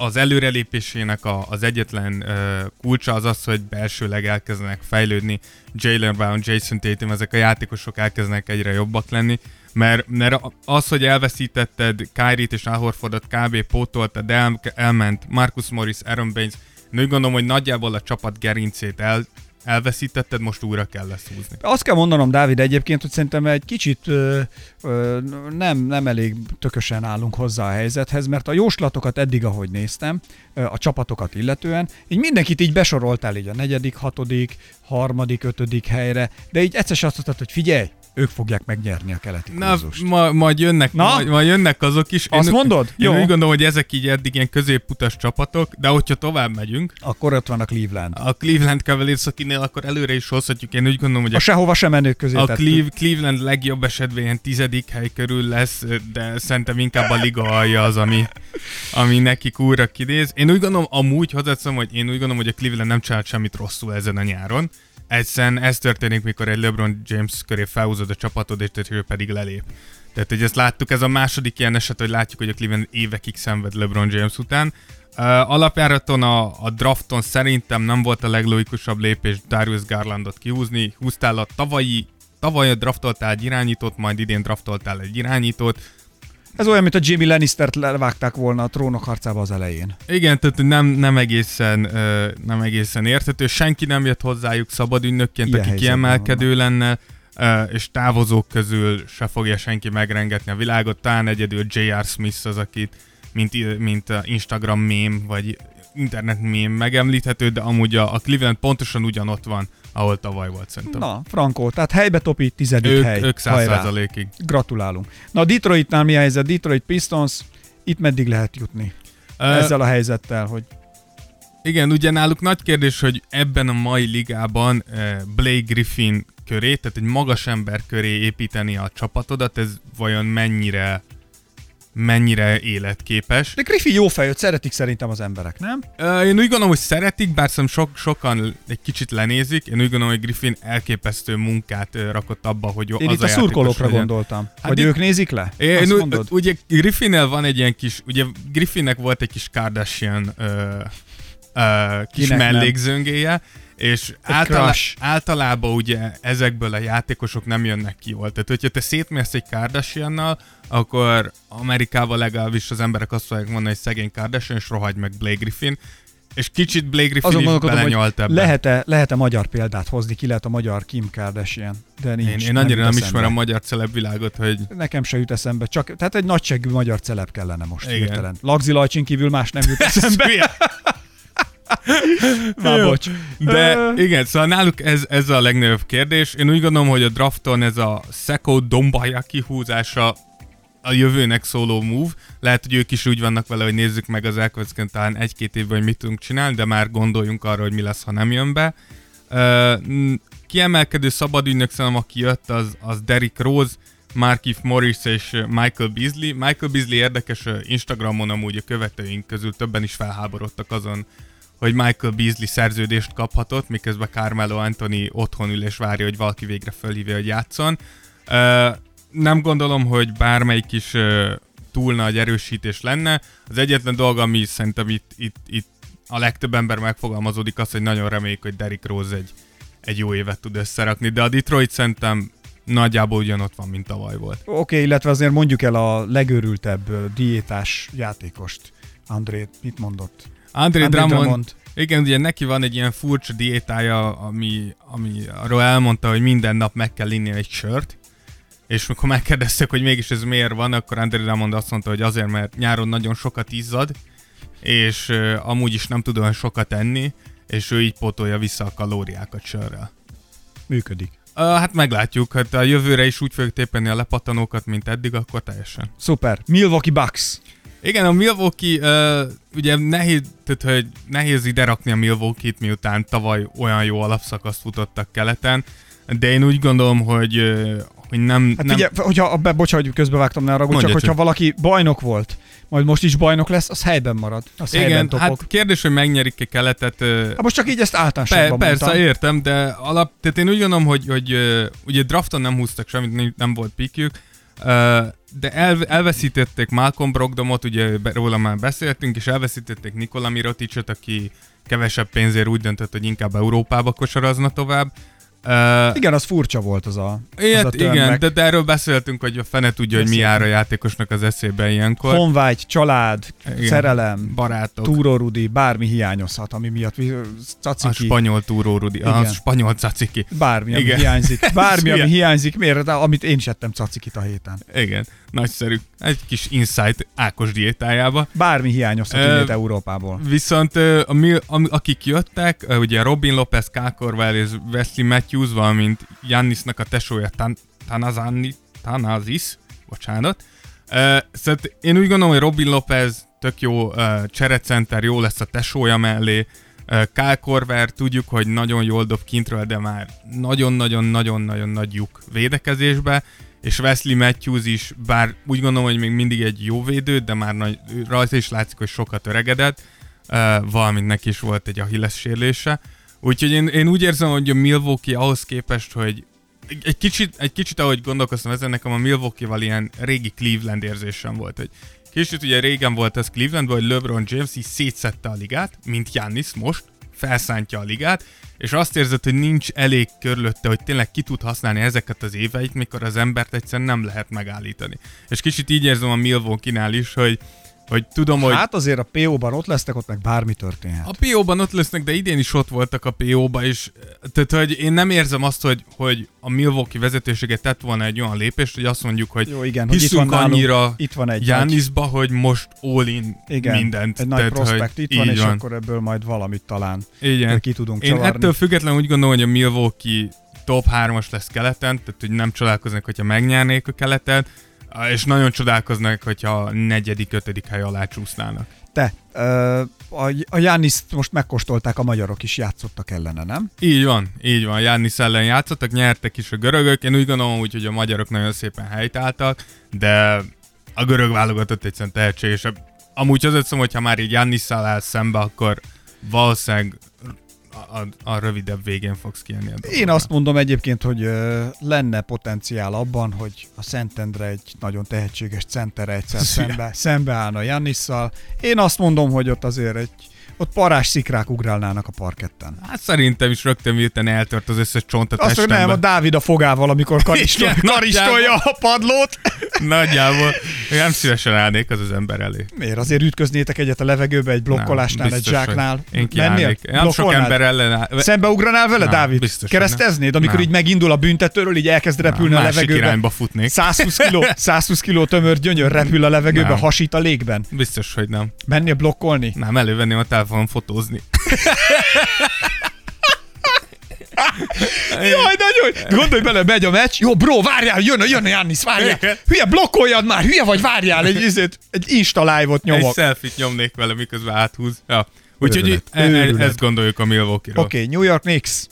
az előrelépésének a, az egyetlen uh, kulcsa az az, hogy belsőleg elkezdenek fejlődni. Jalen Brown, Jason Tatum, ezek a játékosok elkezdenek egyre jobbak lenni, mert, mert az, hogy elveszítetted Kyrie-t és Al kb. pótoltad, el, elment Marcus Morris, Aaron Baines, úgy gondolom, hogy nagyjából a csapat gerincét el, elveszítetted, most újra kell lesz húzni. Azt kell mondanom, Dávid, egyébként, hogy szerintem egy kicsit ö, ö, nem, nem elég tökösen állunk hozzá a helyzethez, mert a jóslatokat eddig, ahogy néztem, a csapatokat illetően, így mindenkit így besoroltál így a negyedik, hatodik, harmadik, ötödik helyre, de így egyszer azt mondtad, hogy figyelj, ők fogják megnyerni a keleti Na, kurzust. ma, majd, jönnek, Na? majd, majd jönnek azok is. Azt én, mondod? Én Jó. úgy gondolom, hogy ezek így eddig ilyen középutas csapatok, de hogyha tovább megyünk, Akkor ott van a Cleveland. a Cleveland Cavaliers, akinél akkor előre is hozhatjuk. Én úgy gondolom, hogy A a, sehova sem menők közé a. Cleve, Cleveland legjobb esetben ilyen tizedik hely körül lesz, de szerintem inkább a liga alja az, ami, ami nekik újra kinéz. Én úgy gondolom, amúgy hozzátszom, hogy én úgy gondolom, hogy a Cleveland nem csinált semmit rosszul ezen a nyáron. Egyszerűen ez történik, mikor egy LeBron James köré felhúzod a csapatod, és ő pedig lelép. Tehát, hogy ezt láttuk, ez a második ilyen eset, hogy látjuk, hogy a Cleveland évekig szenved LeBron James után. Uh, alapjáraton a, a drafton szerintem nem volt a leglogikusabb lépés Darius Garlandot kihúzni. Húztál a tavalyi, tavaly draftoltál egy irányítót, majd idén draftoltál egy irányítót. Ez olyan, mint a Jimmy Lannistert levágták volna a trónok harcába az elején. Igen, tehát nem, nem, egészen, nem egészen érthető. Senki nem jött hozzájuk szabad ünnökként, Ilyen aki kiemelkedő lenne, uh, és távozók közül se fogja senki megrengetni a világot. Talán egyedül J.R. Smith az, akit mint, mint Instagram mém, vagy internet mém megemlíthető, de amúgy a, a Cleveland pontosan ugyanott van, ahol tavaly volt szerintem. Na, Franco, tehát helybe topi, tizedik ők, hely. Ők százalékig. Gratulálunk. Na Detroitnál mi a helyzet? Detroit Pistons, itt meddig lehet jutni? Uh, Ezzel a helyzettel, hogy igen, ugye náluk nagy kérdés, hogy ebben a mai ligában uh, Blake Griffin köré, tehát egy magas ember köré építeni a csapatodat, ez vajon mennyire mennyire életképes. De Griffin jó fejött, szeretik szerintem az emberek, nem? Én úgy gondolom, hogy szeretik, bár szerintem sok, sokan egy kicsit lenézik. Én úgy gondolom, hogy Griffin elképesztő munkát rakott abba, hogy Én az itt a, a szurkolókra legyen. gondoltam. Hát hogy ők nézik le? Én, én mondod? ugye Griffinnel van egy ilyen kis, ugye Griffinnek volt egy kis Kardashian uh, uh, kis Kinek mellékzöngéje, nem? És általá- általában ugye ezekből a játékosok nem jönnek ki volt. Tehát, hogyha te szétmész egy kardashian akkor Amerikában legalábbis az emberek azt fogják mondani, hogy szegény Kardashian, és rohagy meg Blake Griffin, és kicsit Blake Griffin Azon is belenyalt ebbe. Lehet-e, lehet-e magyar példát hozni, ki lehet a magyar Kim Kardashian? De nincs, én, én annyira nem, nem ismerem a magyar celebvilágot, hogy... Nekem se jut eszembe, csak tehát egy nagyságű magyar celeb kellene most Igen. hirtelen. Lagzi Lajcsin kívül más nem jut eszembe. Már bocs. De igen, szóval náluk ez, ez a legnagyobb kérdés. Én úgy gondolom, hogy a drafton ez a Seko Dombaja kihúzása a jövőnek szóló move. Lehet, hogy ők is úgy vannak vele, hogy nézzük meg az elkövetkező talán egy-két évben, hogy mit tudunk csinálni, de már gondoljunk arra, hogy mi lesz, ha nem jön be. Uh, kiemelkedő szabadügynök szerintem, aki jött, az, az Derrick Rose, Markif Morris és Michael Beasley. Michael Beasley érdekes Instagramon amúgy a követőink közül többen is felháborodtak azon, hogy Michael Beasley szerződést kaphatott, miközben Carmelo Anthony otthon ül és várja, hogy valaki végre fölhívja, hogy játszon. Uh, nem gondolom, hogy bármelyik is uh, túl nagy erősítés lenne. Az egyetlen dolog, ami szerintem itt, itt, itt a legtöbb ember megfogalmazódik, az, hogy nagyon reméljük, hogy Derrick Rose egy, egy jó évet tud összerakni, de a Detroit szerintem nagyjából ugyanott van, mint tavaly volt. Oké, okay, illetve azért mondjuk el a legőrültebb diétás játékost. André, mit mondott? André, André Drummond, Drummond. Igen, ugye neki van egy ilyen furcsa diétája, ami, ami arról elmondta, hogy minden nap meg kell inni egy sört, és amikor megkérdeztek, hogy mégis ez miért van, akkor André Drummond azt mondta, hogy azért, mert nyáron nagyon sokat izzad, és uh, amúgy is nem tud olyan sokat enni, és ő így pótolja vissza a kalóriákat sörrel. Működik. Uh, hát meglátjuk, hát a jövőre is úgy fogjuk tépeni a lepattanókat, mint eddig, akkor teljesen. Szuper. Milwaukee Bucks. Igen, a Milwaukee, uh, ugye nehéz, tehát, hogy nehéz ide rakni a Milwaukee-t, miután tavaly olyan jó alapszakaszt futottak keleten, de én úgy gondolom, hogy, uh, hogy nem... Hát nem... Figyelj, hogyha, be, bocsánat, hogy közbevágtam, ne arra, csak, csak hogyha valaki bajnok volt, majd most is bajnok lesz, az helyben marad. Az Igen, helyben topog. hát kérdés, hogy megnyerik-e keletet. Hát most csak így ezt általánosabban pe, Persze, mondtam. értem, de alap, tehát én úgy gondolom, hogy, hogy ugye drafton nem húztak semmit, nem volt pikjük, de el, elveszítették Malcolm Brogdomot, ugye róla már beszéltünk, és elveszítették Nikola Miroticot, aki kevesebb pénzért úgy döntött, hogy inkább Európába kosarazna tovább. Uh, igen, az furcsa volt az a, ilyet, az a Igen, de, de erről beszéltünk, hogy a fene tudja, hogy mi jár a játékosnak az eszébe ilyenkor. Honvágy, család, igen, szerelem, barátok. túrórudi, bármi hiányozhat, ami miatt caciki. A spanyol túrórudi, a spanyol caciki. Bármi, igen. ami hiányzik. Bármi, ami hiányzik, miért? De, amit én is ettem cacikit a héten. Igen, nagyszerű. Egy kis insight Ákos diétájába. Bármi hiányozhat uh, Európából. Viszont uh, a, a, akik jöttek, uh, ugye Robin Lopez, Kákorval és Wesley Matthews valamint Jannisnak a tesója Tan- Tanazani, Tanazis, bocsánat. Uh, szóval én úgy gondolom, hogy Robin Lopez tök jó uh, cserecenter, jó lesz a tesója mellé. Kyle Korver, tudjuk, hogy nagyon jól dob kintről, de már nagyon-nagyon-nagyon-nagyon nagy lyuk védekezésbe, és Wesley Matthews is, bár úgy gondolom, hogy még mindig egy jó védő, de már nagy, rajta is látszik, hogy sokat öregedett, uh, valamint neki is volt egy Achilles sérülése. Úgyhogy én, én úgy érzem, hogy a Milwaukee ahhoz képest, hogy egy, egy, kicsit, egy kicsit ahogy gondolkoztam ezen, nekem a Milwaukee-val ilyen régi Cleveland érzésem volt, hogy kicsit ugye régen volt ez Cleveland, hogy LeBron James így szétszette a ligát, mint Giannis most, felszántja a ligát, és azt érzed, hogy nincs elég körülötte, hogy tényleg ki tud használni ezeket az éveit, mikor az embert egyszerűen nem lehet megállítani. És kicsit így érzem a Milwaukee-nál is, hogy hogy tudom, hogy... Hát azért a PO-ban ott lesznek, ott meg bármi történhet. A PO-ban ott lesznek, de idén is ott voltak a PO-ba, és tehát, hogy én nem érzem azt, hogy, hogy a Milwaukee vezetősége tett volna egy olyan lépést, hogy azt mondjuk, hogy Jó, igen, hiszünk hogy itt van annyira nálunk, itt van egy Giannisba, hogy most all in igen, mindent. egy nagy tehát, prospekt itt van, és van. akkor ebből majd valamit talán Igen. ki tudunk Én csavarni. ettől függetlenül úgy gondolom, hogy a Milwaukee top 3-as lesz keleten, tehát hogy nem csodálkoznak, hogyha megnyernék a keletet, és nagyon csodálkoznak, hogyha negyedik, ötödik hely alá csúsznának. Te, a, a Jániszt most megkóstolták, a magyarok is játszottak ellene, nem? Így van, így van. Jánisz ellen játszottak, nyertek is a görögök. Én úgy gondolom, úgy, hogy a magyarok nagyon szépen helytáltak, de a görög válogatott egyszerűen tehetségesebb. Amúgy az szom, hogy ha már így Jannisszal áll szembe, akkor valószínűleg a, a, a rövidebb végén fogsz kijönni a dologba. Én azt mondom egyébként, hogy ö, lenne potenciál abban, hogy a Szentendre egy nagyon tehetséges centere egyszer Szia. szembe, szembeállna Jannisszal. Én azt mondom, hogy ott azért egy ott parás szikrák ugrálnának a parketten. Hát szerintem is rögtön miután eltört az összes csont a Azt, testembe. nem, a Dávid a fogával, amikor karistol, Igen, karistolja a padlót. Nagyjából. Én nem szívesen állnék az az ember elé. Miért? Azért ütköznétek egyet a levegőbe egy blokkolásnál, Nem, egy biztos, hogy zsáknál? Én kiállnék. Én Nem sok ember ellen áll. Szembeugranál vele, Nem, Dávid? biztos, Kereszteznéd, amikor Nem. így megindul a büntetőről, így elkezd repülni a Másik levegőbe? irányba futnék. 120 kiló, 120 kiló tömör gyönyör repül a levegőbe, Nem. hasít a légben. Biztos, hogy nem. Mennél blokkolni? Nem, elővenném a telefonon fotózni. Jaj, nagyon! Gondolj bele, megy a meccs. Jó, bro, várjál, jön, a- jön a Jannis, várjál. Hülye, blokkoljad már, hülye vagy, várjál. Egy, izét, egy Insta live-ot Egy nyomok. selfie nyomnék vele, miközben áthúz. Ja. Úgyhogy e- e- ezt gondoljuk a Milwaukee-ról. Oké, okay, New York Knicks.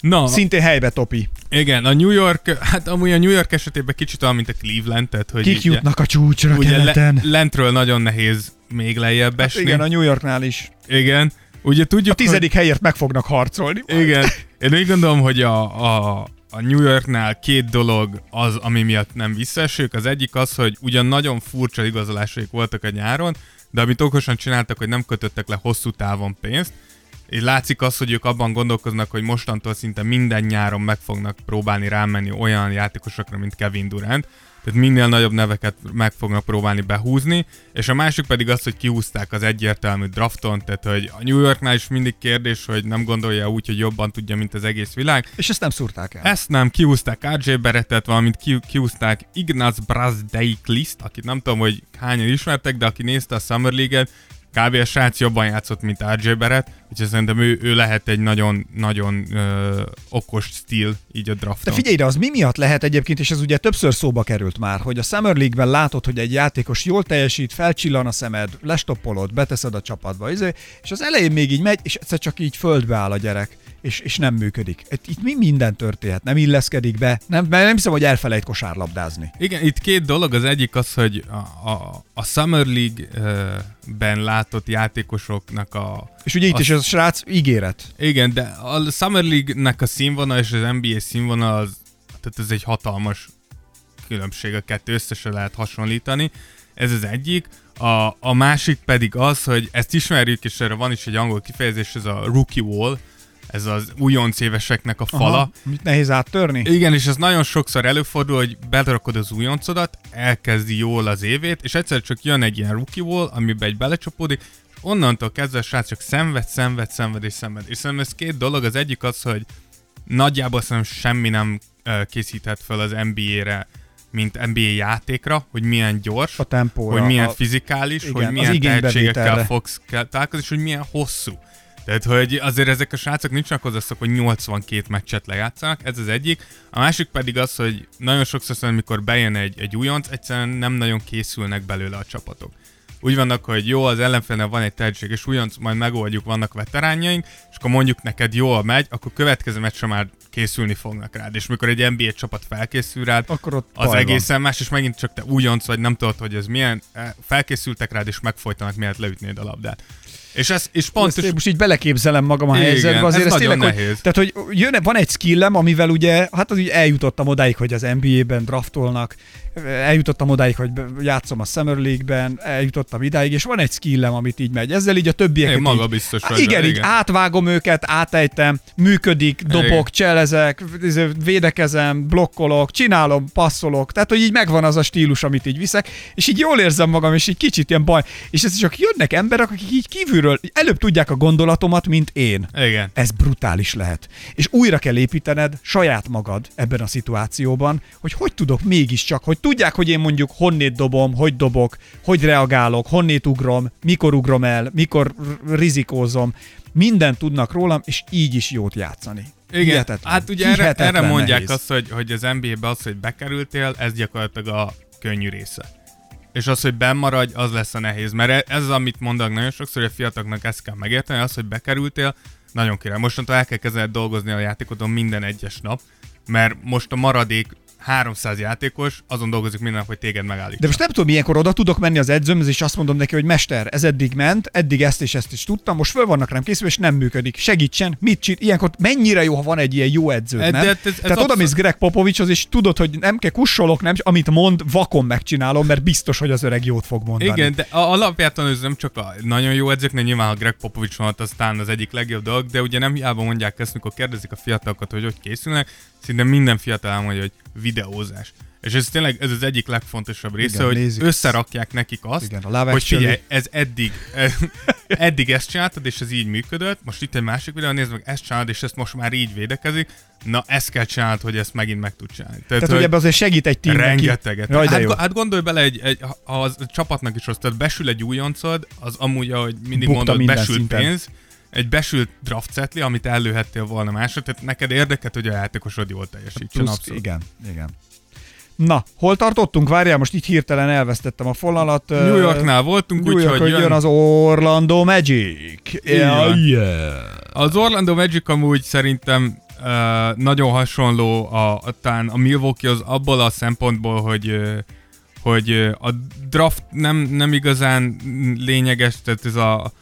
Na, Szintén helybe topi. igen, a New York, hát amúgy a New York esetében kicsit olyan, mint a Cleveland, tehát hogy Kik jutnak a csúcsra ugye keleten? le, lentről nagyon nehéz még lejjebb Hát esni. igen, a New Yorknál is. igen. Ugye tudjuk, A tizedik helyért meg fognak harcolni. Hogy, igen. Én úgy gondolom, hogy a, a, a New Yorknál két dolog az, ami miatt nem visszaesők. Az egyik az, hogy ugyan nagyon furcsa igazolásaik voltak a nyáron, de amit okosan csináltak, hogy nem kötöttek le hosszú távon pénzt, és látszik az, hogy ők abban gondolkoznak, hogy mostantól szinte minden nyáron meg fognak próbálni rámenni olyan játékosokra, mint Kevin Durant, tehát minél nagyobb neveket meg fognak próbálni behúzni, és a másik pedig az, hogy kihúzták az egyértelmű drafton, tehát hogy a New Yorknál is mindig kérdés, hogy nem gondolja úgy, hogy jobban tudja, mint az egész világ. És ezt nem szúrták el. Ezt nem, kihúzták RJ Berettet, valamint ki, kihúzták Ignaz Brazdeikliszt, akit nem tudom, hogy hányan ismertek, de aki nézte a Summer League-et, kb. a srác jobban játszott, mint RJ Barrett, úgyhogy szerintem ő, ő lehet egy nagyon, nagyon okos stíl így a De drafton. figyelj ide, az mi miatt lehet egyébként, és ez ugye többször szóba került már, hogy a Summer League-ben látod, hogy egy játékos jól teljesít, felcsillan a szemed, lestoppolod, beteszed a csapatba, izé, és az elején még így megy, és egyszer csak így földbe áll a gyerek, és, és nem működik. Itt, itt mi minden történhet, nem illeszkedik be, nem, mert nem hiszem, hogy elfelejt kosárlabdázni. Igen, itt két dolog. Az egyik az, hogy a, a, a Summer League-ben látott játékosoknak a... És ugye itt Azt- is a srác ígéret. Igen, de a Summer League-nek a színvonal és az NBA színvonal az, tehát ez egy hatalmas különbség, a kettő összesen lehet hasonlítani. Ez az egyik. A, a másik pedig az, hogy ezt ismerjük, és erre van is egy angol kifejezés, ez a rookie wall, ez az újonc éveseknek a fala. Aha, mit nehéz áttörni? Igen, és ez nagyon sokszor előfordul, hogy belerakod az újoncodat, elkezdi jól az évét, és egyszer csak jön egy ilyen rookie wall, amiben egy belecsapódik, és onnantól kezdve a srác csak szenved, szenved, szenved és szenved. És szerintem ez két dolog, az egyik az, hogy nagyjából szerintem semmi nem készíthet fel az NBA-re, mint NBA játékra, hogy milyen gyors, A tempóra. hogy milyen a... fizikális, igen, hogy milyen tehetségekkel fogsz találkozni, és hogy milyen hosszú. Tehát, hogy azért ezek a srácok nincsenek hozzászok, hogy 82 meccset lejátszanak, ez az egyik. A másik pedig az, hogy nagyon sokszor szerintem, amikor bejön egy, egy újonc, egyszerűen nem nagyon készülnek belőle a csapatok. Úgy vannak, hogy jó, az ellenfélnél van egy tehetség, és újonc, majd megoldjuk, vannak veteránjaink, és akkor mondjuk neked jól megy, akkor következő meccsre már készülni fognak rád. És mikor egy NBA csapat felkészül rád, Akkor ott az baj van. egészen más, és megint csak te újonc vagy, nem tudod, hogy ez milyen, eh, felkészültek rád, és megfojtanak, miért leütnéd a labdát. És, ez, és Ezt pontos... én most így beleképzelem magam a Igen, helyzetbe, ez azért ez, nagyon tényleg, hogy, nehéz. tehát, hogy jön, van egy skillem, amivel ugye, hát az úgy eljutottam odáig, hogy az NBA-ben draftolnak, eljutottam odáig, hogy játszom a Summer League-ben, eljutottam idáig, és van egy skillem, amit így megy. Ezzel így a többieket Én maga így, biztos igen, benne, így igen. átvágom őket, átejtem, működik, dobok, Igen. cselezek, izé, védekezem, blokkolok, csinálom, passzolok, tehát hogy így megvan az a stílus, amit így viszek, és így jól érzem magam, és így kicsit ilyen baj, és ez csak jönnek emberek, akik így kívülről előbb tudják a gondolatomat, mint én. Igen. Ez brutális lehet. És újra kell építened saját magad ebben a szituációban, hogy hogy tudok mégiscsak, hogy tudják, hogy én mondjuk honnét dobom, hogy dobok, hogy reagálok, honnét ugrom, mikor ugrom el, mikor rizikózom. Mindent tudnak rólam, és így is jót játszani. Igen, Hihetetlen. hát ugye erre, erre mondják nehéz. azt, hogy, hogy az NBA-be az, hogy bekerültél, ez gyakorlatilag a könnyű része. És az, hogy benn maradj, az lesz a nehéz. Mert e- ez az, amit mondanak nagyon sokszor, hogy a fiataloknak ezt kell megérteni, az, hogy bekerültél, nagyon király. Mostantól el kell kezdened dolgozni a játékodon minden egyes nap, mert most a maradék 300 játékos azon dolgozik minden nap, hogy téged megállítson. De most nem tudom, ilyenkor oda tudok menni az edzőmhöz, és azt mondom neki, hogy mester, ez eddig ment, eddig ezt és ezt is tudtam, most föl vannak rám készülve, és nem működik. Segítsen, mit csinál? Ilyenkor mennyire jó, ha van egy ilyen jó edző, nem? ez- ez Tehát oda mész Greg Popovicshoz, és tudod, hogy nem kell kussolok, nem, amit mond, vakon megcsinálom, mert biztos, hogy az öreg jót fog mondani. Igen, de a- alapjártan ez nem csak a nagyon jó edzőknek, nyilván a Greg Popovich volt aztán az egyik legjobb dolog, de ugye nem hiába mondják ezt, mikor kérdezik a fiatalokat, hogy hogy készülnek, szinte minden fiatal elmondja, hogy videózás. És ez tényleg ez az egyik legfontosabb része, Igen, hogy nézik. összerakják nekik azt, Igen, a hogy figyelj, ez eddig, eddig ezt csináltad, és ez így működött, most itt egy másik videó, nézd meg, ezt csinálod, és ezt most már így védekezik, na ezt kell csinálnod, hogy ezt megint meg tud csinálni. Tehát, hogy ebbe azért segít egy team Rengeteget. Jaj, hát, jó. hát gondolj bele, egy, egy, ha az csapatnak is rossz, tehát besül egy újoncod, az amúgy, ahogy mindig Bukta mondod, besült szinten. pénz, egy besült draft setli, amit előhettél volna másra, tehát neked érdeket, hogy a játékosod jól teljesítsen. Plusz, Abszolút. igen, igen. Na, hol tartottunk? Várjál, most itt hirtelen elvesztettem a fonalat. New Yorknál voltunk, New York, úgyhogy jön, jön az Orlando Magic. van. yeah. Az Orlando Magic amúgy szerintem uh, nagyon hasonló a, a, talán a Milwaukee az abból a szempontból, hogy uh, hogy a draft nem, nem igazán lényeges, tehát ez a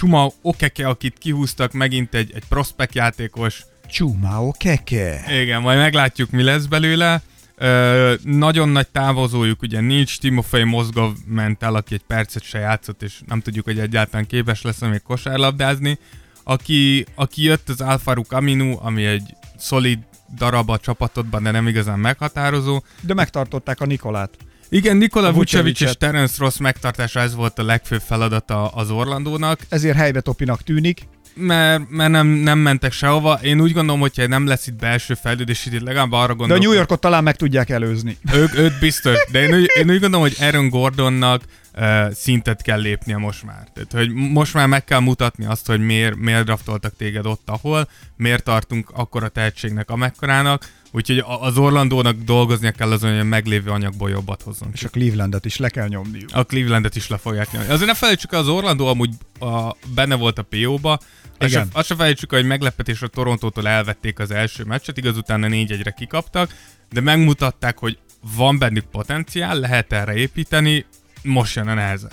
Csuma Okeke, akit kihúztak, megint egy, egy prospect játékos, Csumao keke. igen, majd meglátjuk, mi lesz belőle. Ö, nagyon nagy távozójuk ugye nincs, Timofey Mozgov ment el, aki egy percet se játszott, és nem tudjuk, hogy egyáltalán képes lesz még kosárlabdázni. Aki, aki jött az Alfaruk Aminu, ami egy szolid darab a csapatodban, de nem igazán meghatározó. De megtartották a Nikolát. Igen, Nikola Vucevic és. Terence Ross megtartása, ez volt a legfőbb feladata az Orlandónak Ezért helybe topinak tűnik. mert, mert nem, nem mentek sehova. Én úgy gondolom, hogyha nem lesz itt belső fejlődés, itt legalább arra De a gondolok. New Yorkot talán meg tudják előzni. Ők, őt biztos, de én úgy, én úgy gondolom, hogy Aaron Gordonnak uh, szintet kell lépnie most már. Tehát, hogy most már meg kell mutatni azt, hogy miért, miért draftoltak téged ott, ahol, miért tartunk akkora tehetségnek, amekkorának, úgyhogy az Orlandónak dolgoznia kell azon, hogy a meglévő anyagból jobbat hozzon. És a Clevelandet is le kell nyomniuk. A Clevelandet is le fogják nyomni. Azért ne felejtsük el, az Orlando amúgy a, benne volt a PO-ba, azt se, azt se felejtsük el, hogy meglepetésre Torontótól elvették az első meccset, igaz utána 4-1-re kikaptak, de megmutatták, hogy van bennük potenciál, lehet erre építeni, most jön a neheze.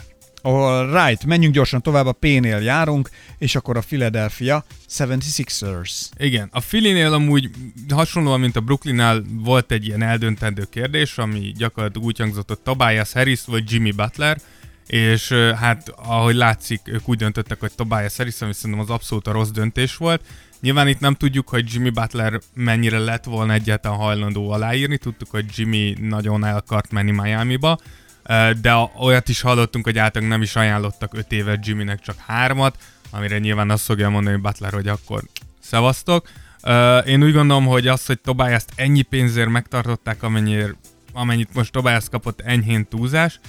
All right, menjünk gyorsan tovább, a P-nél járunk, és akkor a Philadelphia 76ers. Igen, a Philly-nél amúgy hasonlóan, mint a Brooklynnál volt egy ilyen eldöntendő kérdés, ami gyakorlatilag úgy hangzott, hogy Tobias Harris vagy Jimmy Butler, és hát ahogy látszik, ők úgy döntöttek, hogy Tobias Harris, ami szerintem az abszolút a rossz döntés volt. Nyilván itt nem tudjuk, hogy Jimmy Butler mennyire lett volna egyáltalán hajlandó aláírni, tudtuk, hogy Jimmy nagyon el akart menni Miami-ba, de olyat is hallottunk, hogy általában nem is ajánlottak 5 évet Jimmynek, csak hármat, amire nyilván azt fogja mondani Butler, hogy akkor szevasztok. Én úgy gondolom, hogy az, hogy Tobias-t ennyi pénzért megtartották, amennyire, amennyit most Tobias kapott, enyhén túlzás.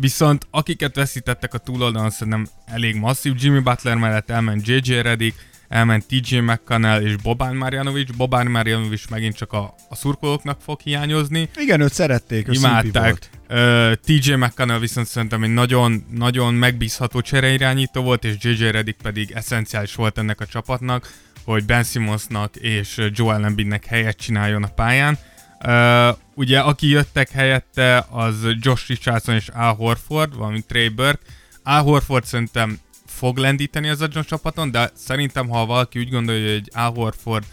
Viszont akiket veszítettek a túloldalon, szerintem elég masszív. Jimmy Butler mellett elment JJ Redick, elment TJ McConnell és Boban Marjanovic. Boban Marjanovic megint csak a, a szurkolóknak fog hiányozni. Igen, őt szerették, ő Imádták. Uh, TJ McConnell viszont szerintem egy nagyon, nagyon megbízható csereirányító volt, és JJ Redick pedig eszenciális volt ennek a csapatnak, hogy Ben Simmonsnak és Joel Embiidnek helyet csináljon a pályán. Uh, ugye, aki jöttek helyette, az Josh Richardson és Al Horford, valamint Trey Burke. Al Horford szerintem fog lendíteni az a csapaton, de szerintem, ha valaki úgy gondolja, hogy Al Horford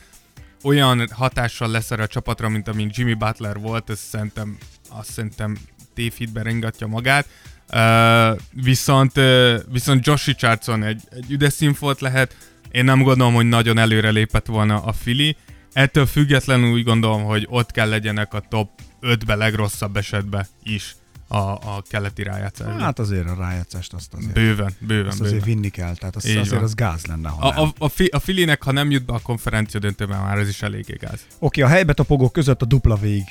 olyan hatással lesz erre a csapatra, mint amint Jimmy Butler volt, ez szerintem, azt szerintem tévhitbe ringatja magát. Uh, viszont, uh, viszont Josh Richardson egy, egy üdes színfolt lehet, én nem gondolom, hogy nagyon előre lépett volna a Fili. Ettől függetlenül úgy gondolom, hogy ott kell legyenek a top 5-be legrosszabb esetben is a, a keleti rájátszásban. Hát azért a rájátszást azt azért, bőven, bőven, azt bőven. azért vinni kell, tehát az, Így azért van. az gáz lenne, ha A, nem. a, a, fi, a Filinek, ha nem jut be a konferencia döntőben, már ez is eléggé gáz. Oké, a helybe topogók között a dupla végig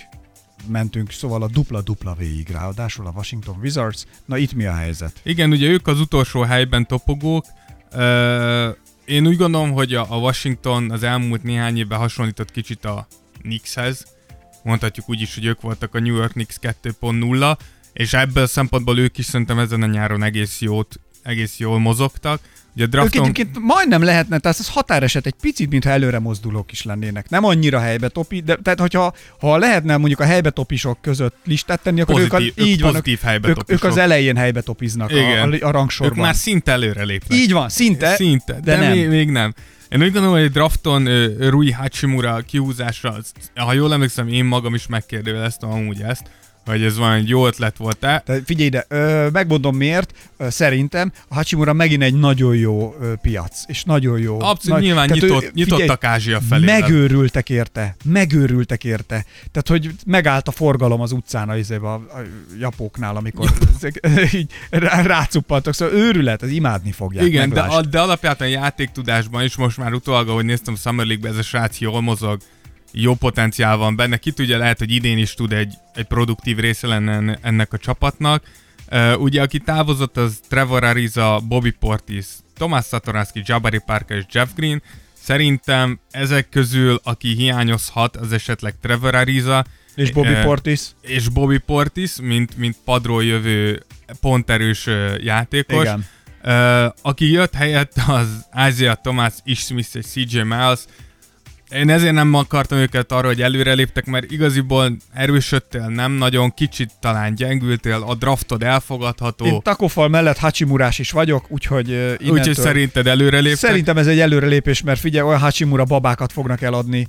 mentünk, szóval a dupla-dupla végig ráadásul a Washington Wizards. Na itt mi a helyzet? Igen, ugye ők az utolsó helyben topogók. Ö, én úgy gondolom, hogy a, a Washington az elmúlt néhány évben hasonlított kicsit a Knickshez. Mondhatjuk úgy is, hogy ők voltak a New York Knicks 2.0, és ebből a szempontból ők is szerintem ezen a nyáron egész jót, egész jól mozogtak. Ugye a Ők drafton... egyébként majdnem lehetne, tehát ez határeset egy picit, mintha előre mozdulók is lennének. Nem annyira helybe topi, de tehát hogyha ha lehetne mondjuk a helybe topisok között listát tenni, akkor Pozitív- ők, a, ők így van, pozitív helybe ők, ők topisok. az elején helybe topiznak Igen. a, a rangsorban. Ők már szinte előre lépnek. Így van, szinte, Szinte, de, de nem. Még, még nem. Én úgy gondolom, hogy egy drafton Rui Hachimura kihúzásra, ha jól emlékszem, én magam is megkérdőjeleztem amúgy ezt, hogy ez valami jó ötlet volt-e. Tehát figyelj ide, ö, megmondom miért, ö, szerintem a Hachimura megint egy nagyon jó ö, piac, és nagyon jó. Abszolút Nagy- nyilván tehát ő- nyitott, figyelj, nyitottak Ázsia felé. Megőrültek érte, megőrültek érte. Tehát, hogy megállt a forgalom az utcán a, izébe, a, a japóknál, amikor ezek, így rá, rácuppantak, szóval őrület, ez imádni fogják. Igen, de, meglásd. a, de alapjában játéktudásban is most már utólag, hogy néztem a Summer League-be, ez a srác jól mozog, jó potenciál van benne. Ki tudja, lehet, hogy idén is tud egy, egy produktív része lenne enne- ennek a csapatnak. Uh, ugye, aki távozott, az Trevor Ariza, Bobby Portis, Tomás Satoranski, Jabari Parker és Jeff Green. Szerintem ezek közül, aki hiányozhat, az esetleg Trevor Ariza, És Bobby eh, Portis. és Bobby Portis, mint, mint padról jövő ponterős játékos. Igen. Uh, aki jött helyett az Isaiah Thomas, Ish Smith és CJ Miles. Én ezért nem akartam őket arra, hogy előre léptek, mert igaziból erősödtél, nem nagyon, kicsit talán gyengültél, a draftod elfogadható, Én takofal mellett Hachimurás is vagyok, úgyhogy innentől... úgyhogy szerinted előre léptek. Szerintem ez egy előrelépés, mert figyelj, olyan Hachimura babákat fognak eladni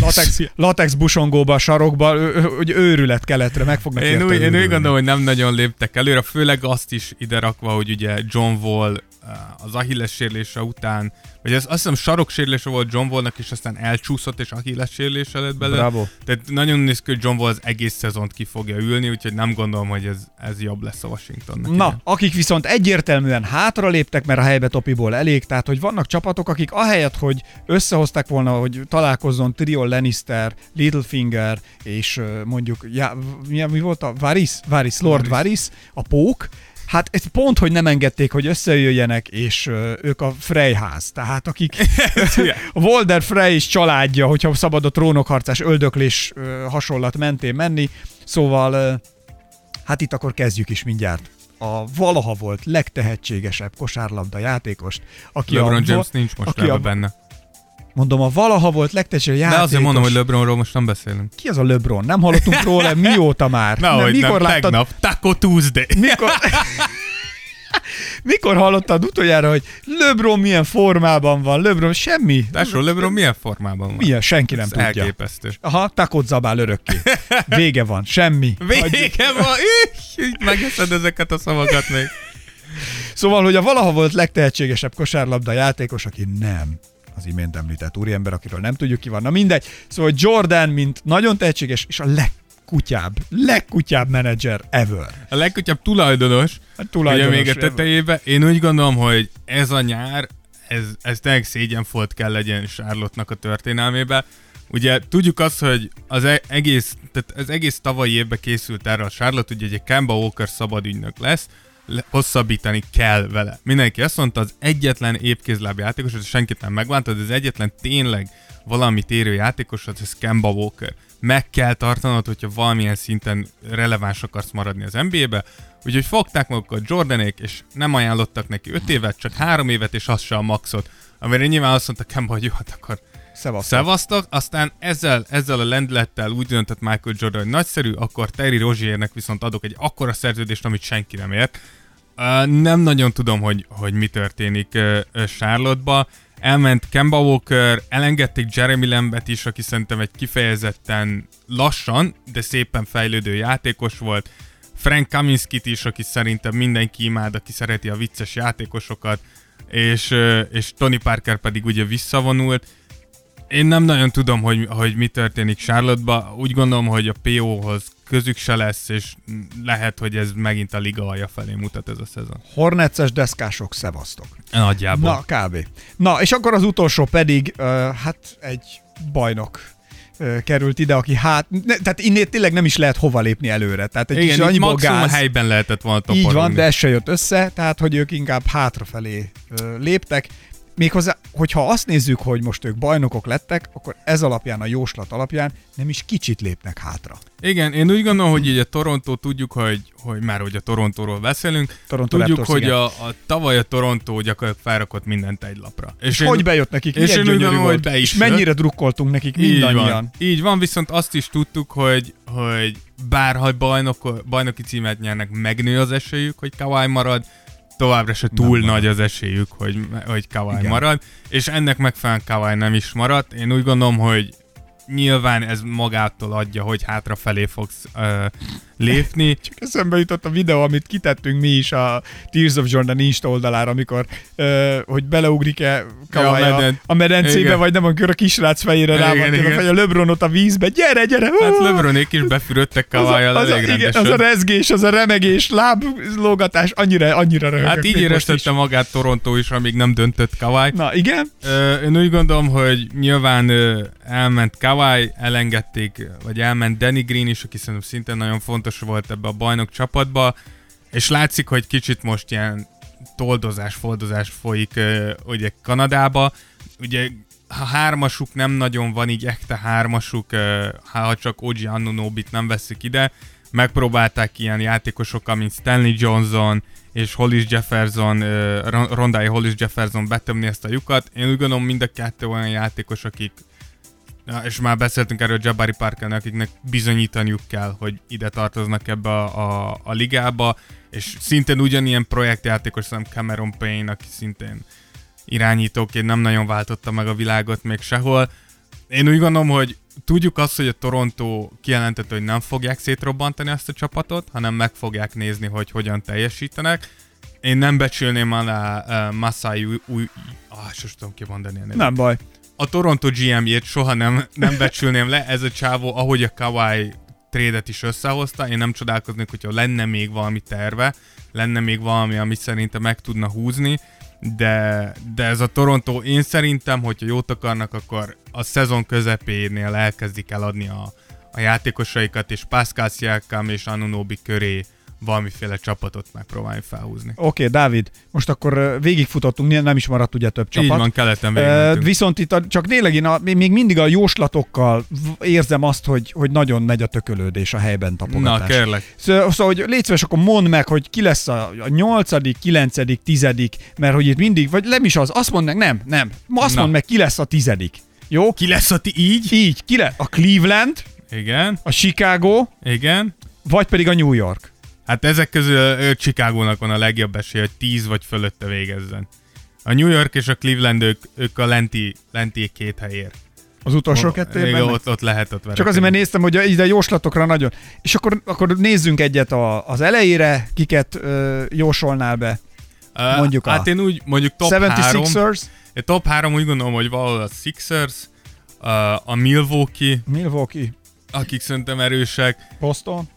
latex, latex busongóba, sarokba, hogy őrület keletre, meg fognak Én úgy, én úgy gondolom, hogy nem nagyon léptek előre, főleg azt is ide rakva, hogy ugye John Wall az Achilles sérülése után, vagy ez, azt hiszem sarok sérülése volt John Wallnak, és aztán elcsúszott, és Achilles sérülése lett belőle. Bravo. Tehát nagyon néz ki, hogy John Wall az egész szezont ki fogja ülni, úgyhogy nem gondolom, hogy ez, ez jobb lesz a Washingtonnak. Na, idén. akik viszont egyértelműen hátra léptek, mert a helybe topiból elég, tehát hogy vannak csapatok, akik ahelyett, hogy összehozták volna, hogy találkozzon Tyrion Lannister, Littlefinger és mondjuk, já, mi, mi volt a Varys? Varys, Lord Varys. Varys, a pók, Hát ez pont, hogy nem engedték, hogy összejöjjenek, és ők a Freyház, tehát akik a Volder Frey is családja, hogyha szabad a trónokharcás öldöklés hasonlat mentén menni, szóval hát itt akkor kezdjük is mindjárt. A valaha volt legtehetségesebb kosárlabda játékost, aki LeBron a, James nincs most aki a- benne. Mondom, a valaha volt De játékos. azért mondom, hogy LeBronról most nem beszélünk. Ki az a LeBron? Nem hallottunk róla mióta már? Na, hogy mikor nem, láttad, tegnap, Taco Tuesday. mikor, mikor hallottad utoljára, hogy LeBron milyen formában van? LeBron semmi. Tásról LeBron milyen formában van? Milyen? Senki nem Ez tudja. elképesztő. Aha, takot zabál örökké. Vége van, semmi. Vége van! Megeszed ezeket a szavakat még. Szóval, hogy a valaha volt legtehetségesebb kosárlabda játékos, aki nem az imént említett úriember, akiről nem tudjuk ki van. Na mindegy. Szóval Jordan, mint nagyon tehetséges, és a legkutyább, legkutyább menedzser ever. A legkutyabb tulajdonos, A ugye tulajdonos még a ever. tetejébe, én úgy gondolom, hogy ez a nyár, ez, ez tényleg szégyenfolt kell legyen Charlotte-nak a történelmébe. Ugye tudjuk azt, hogy az e- egész, tehát az egész tavalyi évben készült erre a Charlotte, ugye egy Kemba Walker szabadügynök lesz, le- hosszabbítani kell vele. Mindenki azt mondta, az egyetlen épkézláb játékos, ez senkit nem megváltad, az egyetlen tényleg valamit érő játékos, az Kemba Walker. Meg kell tartanod, hogyha valamilyen szinten releváns akarsz maradni az NBA-be, úgyhogy fogták magukat Jordanék, és nem ajánlottak neki 5 évet, csak 3 évet, és az se a maxot. Amire nyilván azt mondta Kemba, hogy jó, hát akkor Szevasztok. Szevasztok, aztán ezzel, ezzel a lendlettel úgy döntött Michael Jordan, hogy nagyszerű, akkor Terry Roziernek viszont adok egy akkora szerződést, amit senki nem ért. Uh, nem nagyon tudom, hogy, hogy mi történik uh, Charlotte-ba. Elment Kemba Walker, elengedték Jeremy Lambet is, aki szerintem egy kifejezetten lassan, de szépen fejlődő játékos volt. Frank Kaminsky is, aki szerintem mindenki imád, aki szereti a vicces játékosokat, és, és Tony Parker pedig ugye visszavonult. Én nem nagyon tudom, hogy, hogy mi történik Charlotte-ba. Úgy gondolom, hogy a PO-hoz közük se lesz, és lehet, hogy ez megint a liga alja felé mutat ez a szezon. Horneces deszkások, szevasztok. Nagyjából. Na, kb. Na, és akkor az utolsó pedig, uh, hát egy bajnok került ide, aki hát, ne, tehát innét tényleg nem is lehet hova lépni előre. Tehát egy Igen, annyi gáz, helyben lehetett volna Így van, de ez se jött össze, tehát hogy ők inkább hátrafelé léptek. Méghozzá, hogyha azt nézzük, hogy most ők bajnokok lettek, akkor ez alapján, a jóslat alapján nem is kicsit lépnek hátra. Igen, én úgy gondolom, hogy így a Toronto tudjuk, hogy, hogy már hogy a Torontóról beszélünk, Toronto tudjuk, Raptors, hogy a, a, tavaly a Toronto gyakorlatilag felrakott mindent egy lapra. És, és én, hogy bejött nekik, és én úgy gondolom, hogy be is És mennyire drukkoltunk nekik mindannyian. Így van, így van, viszont azt is tudtuk, hogy, hogy bárha bajnok, bajnoki címet nyernek, megnő az esélyük, hogy Kawhi marad, továbbra se túl nem nagy az esélyük, hogy, hogy Igen. marad, és ennek megfelelően Kawhi nem is maradt. Én úgy gondolom, hogy nyilván ez magától adja, hogy hátrafelé fogsz uh, lépni. Csak eszembe jutott a videó, amit kitettünk mi is a Tears of Jordan Insta oldalára, amikor uh, hogy beleugrik-e ja, a, meden... a medencébe, igen. vagy nem, amikor a kisrác fejére rá van a feje, a Lebronot a vízbe, gyere, gyere! Hát Lebronék is befürödtek kawai az, az, elég igen, az a rezgés, az a remegés, láblógatás, annyira, annyira röhögök. Hát így éreztette magát Toronto is, amíg nem döntött Kawai. Na, igen? Uh, én úgy gondolom, hogy nyilván uh, elment Kawai, elengedték, vagy elment Danny Green is, aki szerintem szintén nagyon fontos volt ebbe a bajnok csapatba, és látszik, hogy kicsit most ilyen toldozás, foldozás folyik uh, ugye Kanadába. Ugye ha hármasuk nem nagyon van, így ekte hármasuk, uh, ha csak Oji Anunobit nem veszik ide, megpróbálták ilyen játékosokkal, mint Stanley Johnson és Hollis Jefferson, uh, Rondai Hollis Jefferson betömni ezt a lyukat. Én úgy gondolom mind a kettő olyan játékos, akik Ja, és már beszéltünk erről Jabari Parker, akiknek bizonyítaniuk kell, hogy ide tartoznak ebbe a, a, a ligába, és szintén ugyanilyen projektjátékos szerintem Cameron Payne, aki szintén irányítóként nem nagyon váltotta meg a világot még sehol. Én úgy gondolom, hogy tudjuk azt, hogy a Toronto kijelentette, hogy nem fogják szétrobbantani ezt a csapatot, hanem meg fogják nézni, hogy hogyan teljesítenek. Én nem becsülném alá uh, Masai új... Ah, sosem tudom kimondani. Nem baj a Toronto GM-jét soha nem, nem becsülném le, ez a csávó, ahogy a Kawai trédet is összehozta, én nem csodálkoznék, hogyha lenne még valami terve, lenne még valami, amit szerintem meg tudna húzni, de, de ez a Toronto, én szerintem, hogyha jót akarnak, akkor a szezon közepénél elkezdik eladni a, a játékosaikat, és Pascal Siakam és Anunobi köré valamiféle csapatot megpróbálni felhúzni. Oké, okay, Dávid, most akkor végigfutottunk, nem is maradt ugye több csapat. Így van, keleten uh, Viszont itt a, csak tényleg én a, még mindig a jóslatokkal érzem azt, hogy, hogy nagyon megy a tökölődés a helyben tapogatás. Na, kérlek. Szóval, szóval hogy légy szíves, akkor mondd meg, hogy ki lesz a, a nyolcadik, kilencedik, tizedik, mert hogy itt mindig, vagy nem is az, azt mondd meg, nem, nem, azt mondd meg, ki lesz a tizedik. Jó? Ki lesz a ti, így? Így, ki lesz? A Cleveland, igen. A Chicago, igen. Vagy pedig a New York. Hát ezek közül Chicagónak van a legjobb esély, hogy 10 vagy fölötte végezzen. A New York és a Cleveland ők, ők a lenti, lenti két helyért. Az utolsó kettőben? Ott, ott lehet ott Csak azért, mert néztem, hogy ide jóslatokra nagyon. És akkor, akkor nézzünk egyet a, az elejére, kiket ö, jósolnál be. Mondjuk uh, a... Hát én úgy, mondjuk top 76ers. 3. Top 3 úgy gondolom, hogy valahol a Sixers, uh, a Milwaukee. Milwaukee. Akik szerintem erősek. Boston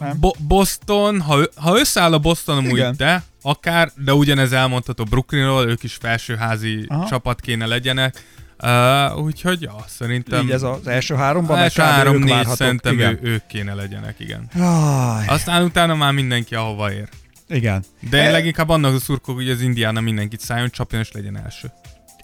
nem? Bo- Boston, ha, ha összeáll a Boston úgy, de akár, de ugyanez elmondható Brooklynról, ők is felsőházi Aha. csapat kéne legyenek. Uh, úgyhogy ja, szerintem... Így ez az első háromban? Az első három, négy szerintem ő, ők kéne legyenek, igen. Aj. Aztán utána már mindenki ahova ér. Igen. De e... leginkább annak a szurkok, hogy az Indiana mindenkit szálljon, csapjon és legyen első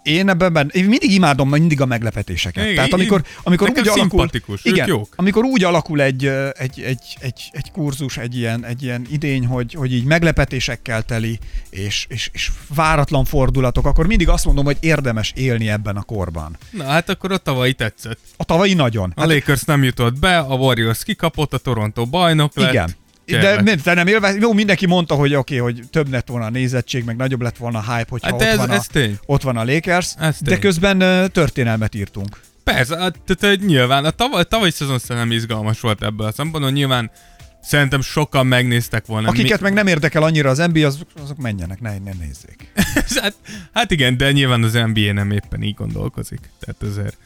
én ebben, én mindig imádom mindig a meglepetéseket. Igen, Tehát amikor, amikor úgy alakul, igen, jók. amikor úgy alakul egy, egy, egy, egy, egy kurzus, egy ilyen, egy ilyen idény, hogy, hogy így meglepetésekkel teli, és, és, és váratlan fordulatok, akkor mindig azt mondom, hogy érdemes élni ebben a korban. Na hát akkor a tavalyi tetszett. A tavalyi nagyon. A hát, Lakers nem jutott be, a Warriors kikapott, a Toronto bajnok lett. Igen. De Kérlek. nem, élvez, jó, mindenki mondta, hogy oké, okay, hogy több lett volna a nézettség, meg nagyobb lett volna a hype, hogyha Hát de ott, ez, van ez a, tény. ott van a Lakers, Ez de tény. közben ö, történelmet írtunk. Persze, hát, tehát nyilván a tavaly, tavaly szezon szerintem izgalmas volt ebből a szempontból, nyilván szerintem sokan megnéztek volna. Akiket meg nem érdekel annyira az NBA, azok, azok menjenek, ne, ne nézzék. hát, hát igen, de nyilván az NBA nem éppen így gondolkozik. Tehát azért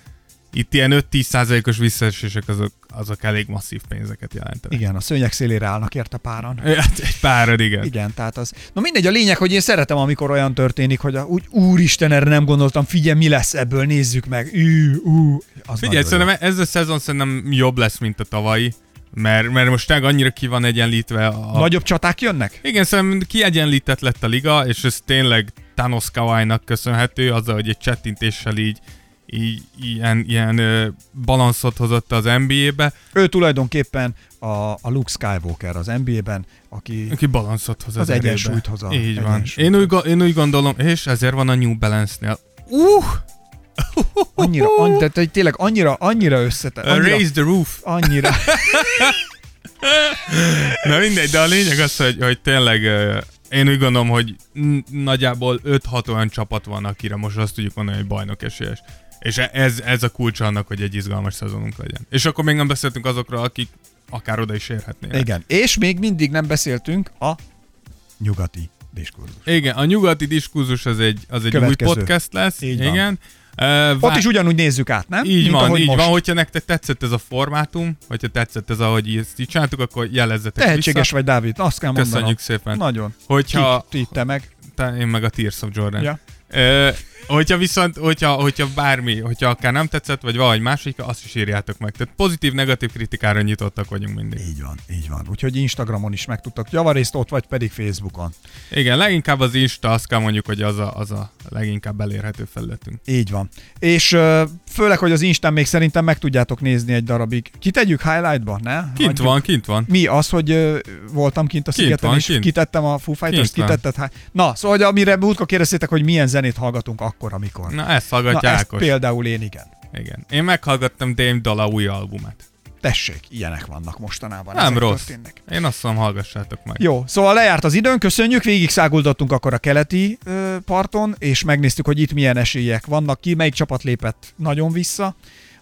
itt ilyen 5-10 százalékos visszaesések azok, azok elég masszív pénzeket jelentenek. Igen, a szőnyeg szélére állnak érte páran. Hát egy párad, igen. Igen, tehát az. Na mindegy, a lényeg, hogy én szeretem, amikor olyan történik, hogy a, úgy, úristen, erre nem gondoltam, figyelj, mi lesz ebből, nézzük meg. Ű, ú, az Figyelj, nagyon jó. szerintem ez a szezon szerintem jobb lesz, mint a tavalyi, mert, mert most tényleg annyira ki van egyenlítve a... Nagyobb csaták jönnek? Igen, szerintem kiegyenlített lett a liga, és ez tényleg Thanos Kawai-nak köszönhető, azzal, hogy egy csettintéssel így, így ilyen, ilyen ö, balanszot hozott az NBA-be, Ő tulajdonképpen a, a Luke Skywalker az NBA-ben, aki aki balanszot hoz az, Az egyensúlyt hoz a- Így van. Én úgy, én úgy gondolom, és ezért van a New Balance-nél. Uh! annyira, an, de, de tényleg annyira, annyira összetett. Uh, Annyira, raise the roof. annyira. Na mindegy, de a lényeg az, hogy, hogy tényleg én úgy gondolom, hogy nagyjából 5-6 olyan csapat van, akire most azt tudjuk mondani, hogy bajnok esélyes. És ez, ez a kulcs annak, hogy egy izgalmas szezonunk legyen. És akkor még nem beszéltünk azokról, akik akár oda is érhetnének. Igen. És még mindig nem beszéltünk a nyugati diskurzus. Igen, a nyugati diskurzus az egy, az egy új podcast lesz. Így van. Igen. Uh, Ott is ugyanúgy nézzük át, nem? Így Mint van, így most. van. Hogyha nektek tetszett ez a formátum, hogyha tetszett ez, ahogy ezt így csináltuk, akkor jelezzetek Tehetséges vissza. vagy, Dávid, azt kell mondanom. Köszönjük szépen. Nagyon. Hogyha, Ki, ti, te meg. te, én meg a Tears of Jordan. Ja. Ö, hogyha viszont, hogyha, hogyha bármi, hogyha akár nem tetszett, vagy valahogy másik, azt is írjátok meg. Tehát pozitív-negatív kritikára nyitottak vagyunk mindig. Így van, így van. Úgyhogy Instagramon is megtudtak javarészt ott, vagy pedig Facebookon. Igen, leginkább az Insta, azt kell mondjuk, hogy az a, az a leginkább elérhető felületünk. Így van. És főleg, hogy az Instán még szerintem meg tudjátok nézni egy darabig. Kitegyük highlightba, ne? Kint Hagyjuk. van, kint van. Mi az, hogy voltam kint a Kint szigeten, van, és kint. kitettem a Foo Fighters-t, Kint van. kitetted. Na, szóval, hogy amire múltkor kérdeztétek, hogy milyen zenét hallgatunk akkor, amikor. Na, ezt hallgatja Na ezt például én igen. Igen. Én meghallgattam Dame Dala új albumát. Tessék, ilyenek vannak mostanában. Nem rossz. Történnek. Én azt mondom, hallgassátok meg. Jó, szóval lejárt az időn, köszönjük, végig száguldottunk akkor a keleti ö, parton, és megnéztük, hogy itt milyen esélyek vannak ki, melyik csapat lépett nagyon vissza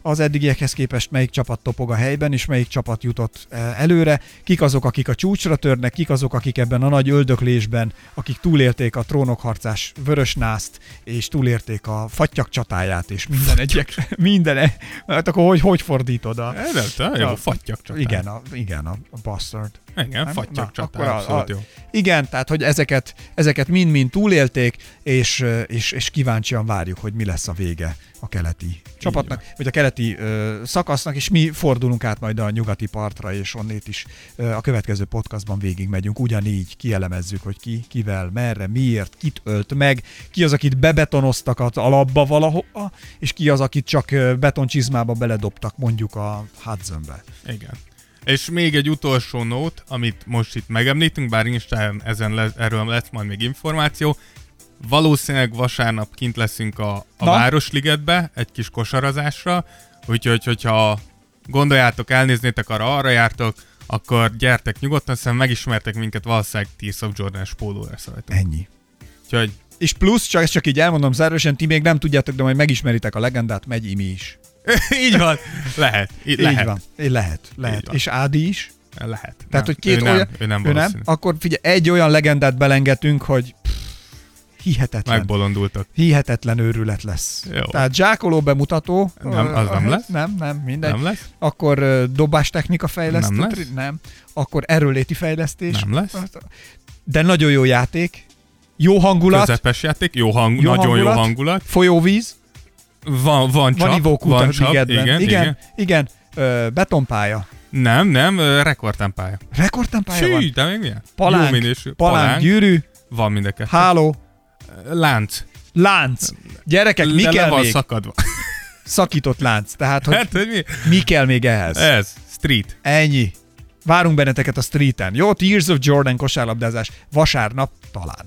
az eddigiekhez képest, melyik csapat topog a helyben, és melyik csapat jutott ö, előre, kik azok, akik a csúcsra törnek, kik azok, akik ebben a nagy öldöklésben, akik túlélték a trónokharcás vörösnászt, és túlélték a fattyak csatáját, és minden egyek, minden, e- hát akkor hogy, hogy fordítod a... Nem jó, Ja. fattyak csatár. Igen, a, igen, a, a bastard. Igen, Nem? fattyak Na, csatár, akkor abszolút a- jó. Igen, tehát hogy ezeket, ezeket mind-mind túlélték, és, és, és kíváncsian várjuk, hogy mi lesz a vége a keleti csapatnak, vagy a keleti ö, szakasznak, és mi fordulunk át majd a nyugati partra, és onnét is ö, a következő podcastban végigmegyünk, ugyanígy kielemezzük, hogy ki, kivel, merre, miért, kit ölt meg, ki az, akit bebetonoztak az alapba valahova, és ki az, akit csak betoncsizmába beledobtak mondjuk a Hudsonbe. Igen. És még egy utolsó nót, amit most itt megemlítünk, bár Instán ezen le, erről lesz majd még információ. Valószínűleg vasárnap kint leszünk a, a Na? Városligetbe, egy kis kosarazásra, úgyhogy hogyha gondoljátok, elnéznétek arra, arra jártok, akkor gyertek nyugodtan, hiszen megismertek minket, valószínűleg Tears of Jordan-es póló lesz rajtunk. Ennyi. Úgyhogy És plusz, csak ezt csak így elmondom zárósan, ti még nem tudjátok, de majd megismeritek a legendát, megy Imi is. így van, lehet, így, lehet, Így van. É, Lehet, lehet. van. És Ádi is. lehet. Tehát, nem, hogy két ő olyan... nem, ő nem ő nem? Akkor figyelj, egy olyan legendát belengetünk, hogy pff, hihetetlen. Megbolondultak. Hihetetlen őrület lesz. Jó. Tehát zsákoló bemutató. Nem, az nem lesz? Nem, nem, mindegy. Nem lesz? Akkor ö, dobás technika fejlesztő. Nem lesz? Nem. Akkor erőléti fejlesztés. Nem lesz? De nagyon jó játék. Jó hangulat. Közepes játék, jó hang, Jó nagyon hangulat. jó hangulat. Folyóvíz. Van, van csap, Van ivókút van a csap, igen, igen. igen. igen. Ö, betonpálya. Nem, nem, ö, rekordtempálya. Rekordtempálya van. Sű, de még milyen? Palánk, Jó minősű. Palánk, Palánk, gyűrű, van mind a kettő. háló, Lánc. lánc. Gyerekek, mi de kell van még? szakadva. Szakított lánc. Tehát, hogy Hát, hogy mi? mi kell még ehhez? Ez, street. Ennyi. Várunk benneteket a streeten. Jó, Tears of Jordan kosárlabdázás. Vasárnap talán.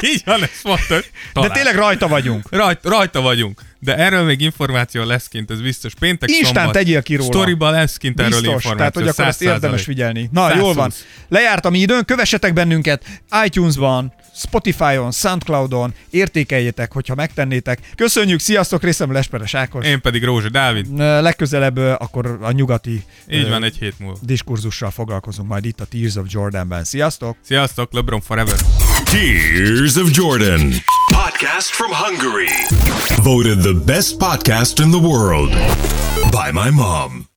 Így van, ez fontos. De tényleg rajta vagyunk. Rajt, rajta vagyunk. de erről még információ lesz kint, ez biztos. Péntek, Instant szombat. tegyél ki róla. Storyban lesz kint erről Biztos, információ. tehát hogy akkor ezt 100%. érdemes figyelni. Na, 120. jól van. Lejárt a mi időn, kövessetek bennünket iTunes-ban, Spotify-on, Soundcloud-on, értékeljétek, hogyha megtennétek. Köszönjük, sziasztok, részem Lesperes Ákos. Én pedig Rózsa Dávid. Legközelebb akkor a nyugati Így van, egy hét múlva. diskurzussal foglalkozunk majd itt a Tears of Jordanben. Sziasztok! Sziasztok, LeBron Forever. Tears of Jordan. Podcast from Hungary. Voted the best podcast in the world by my mom.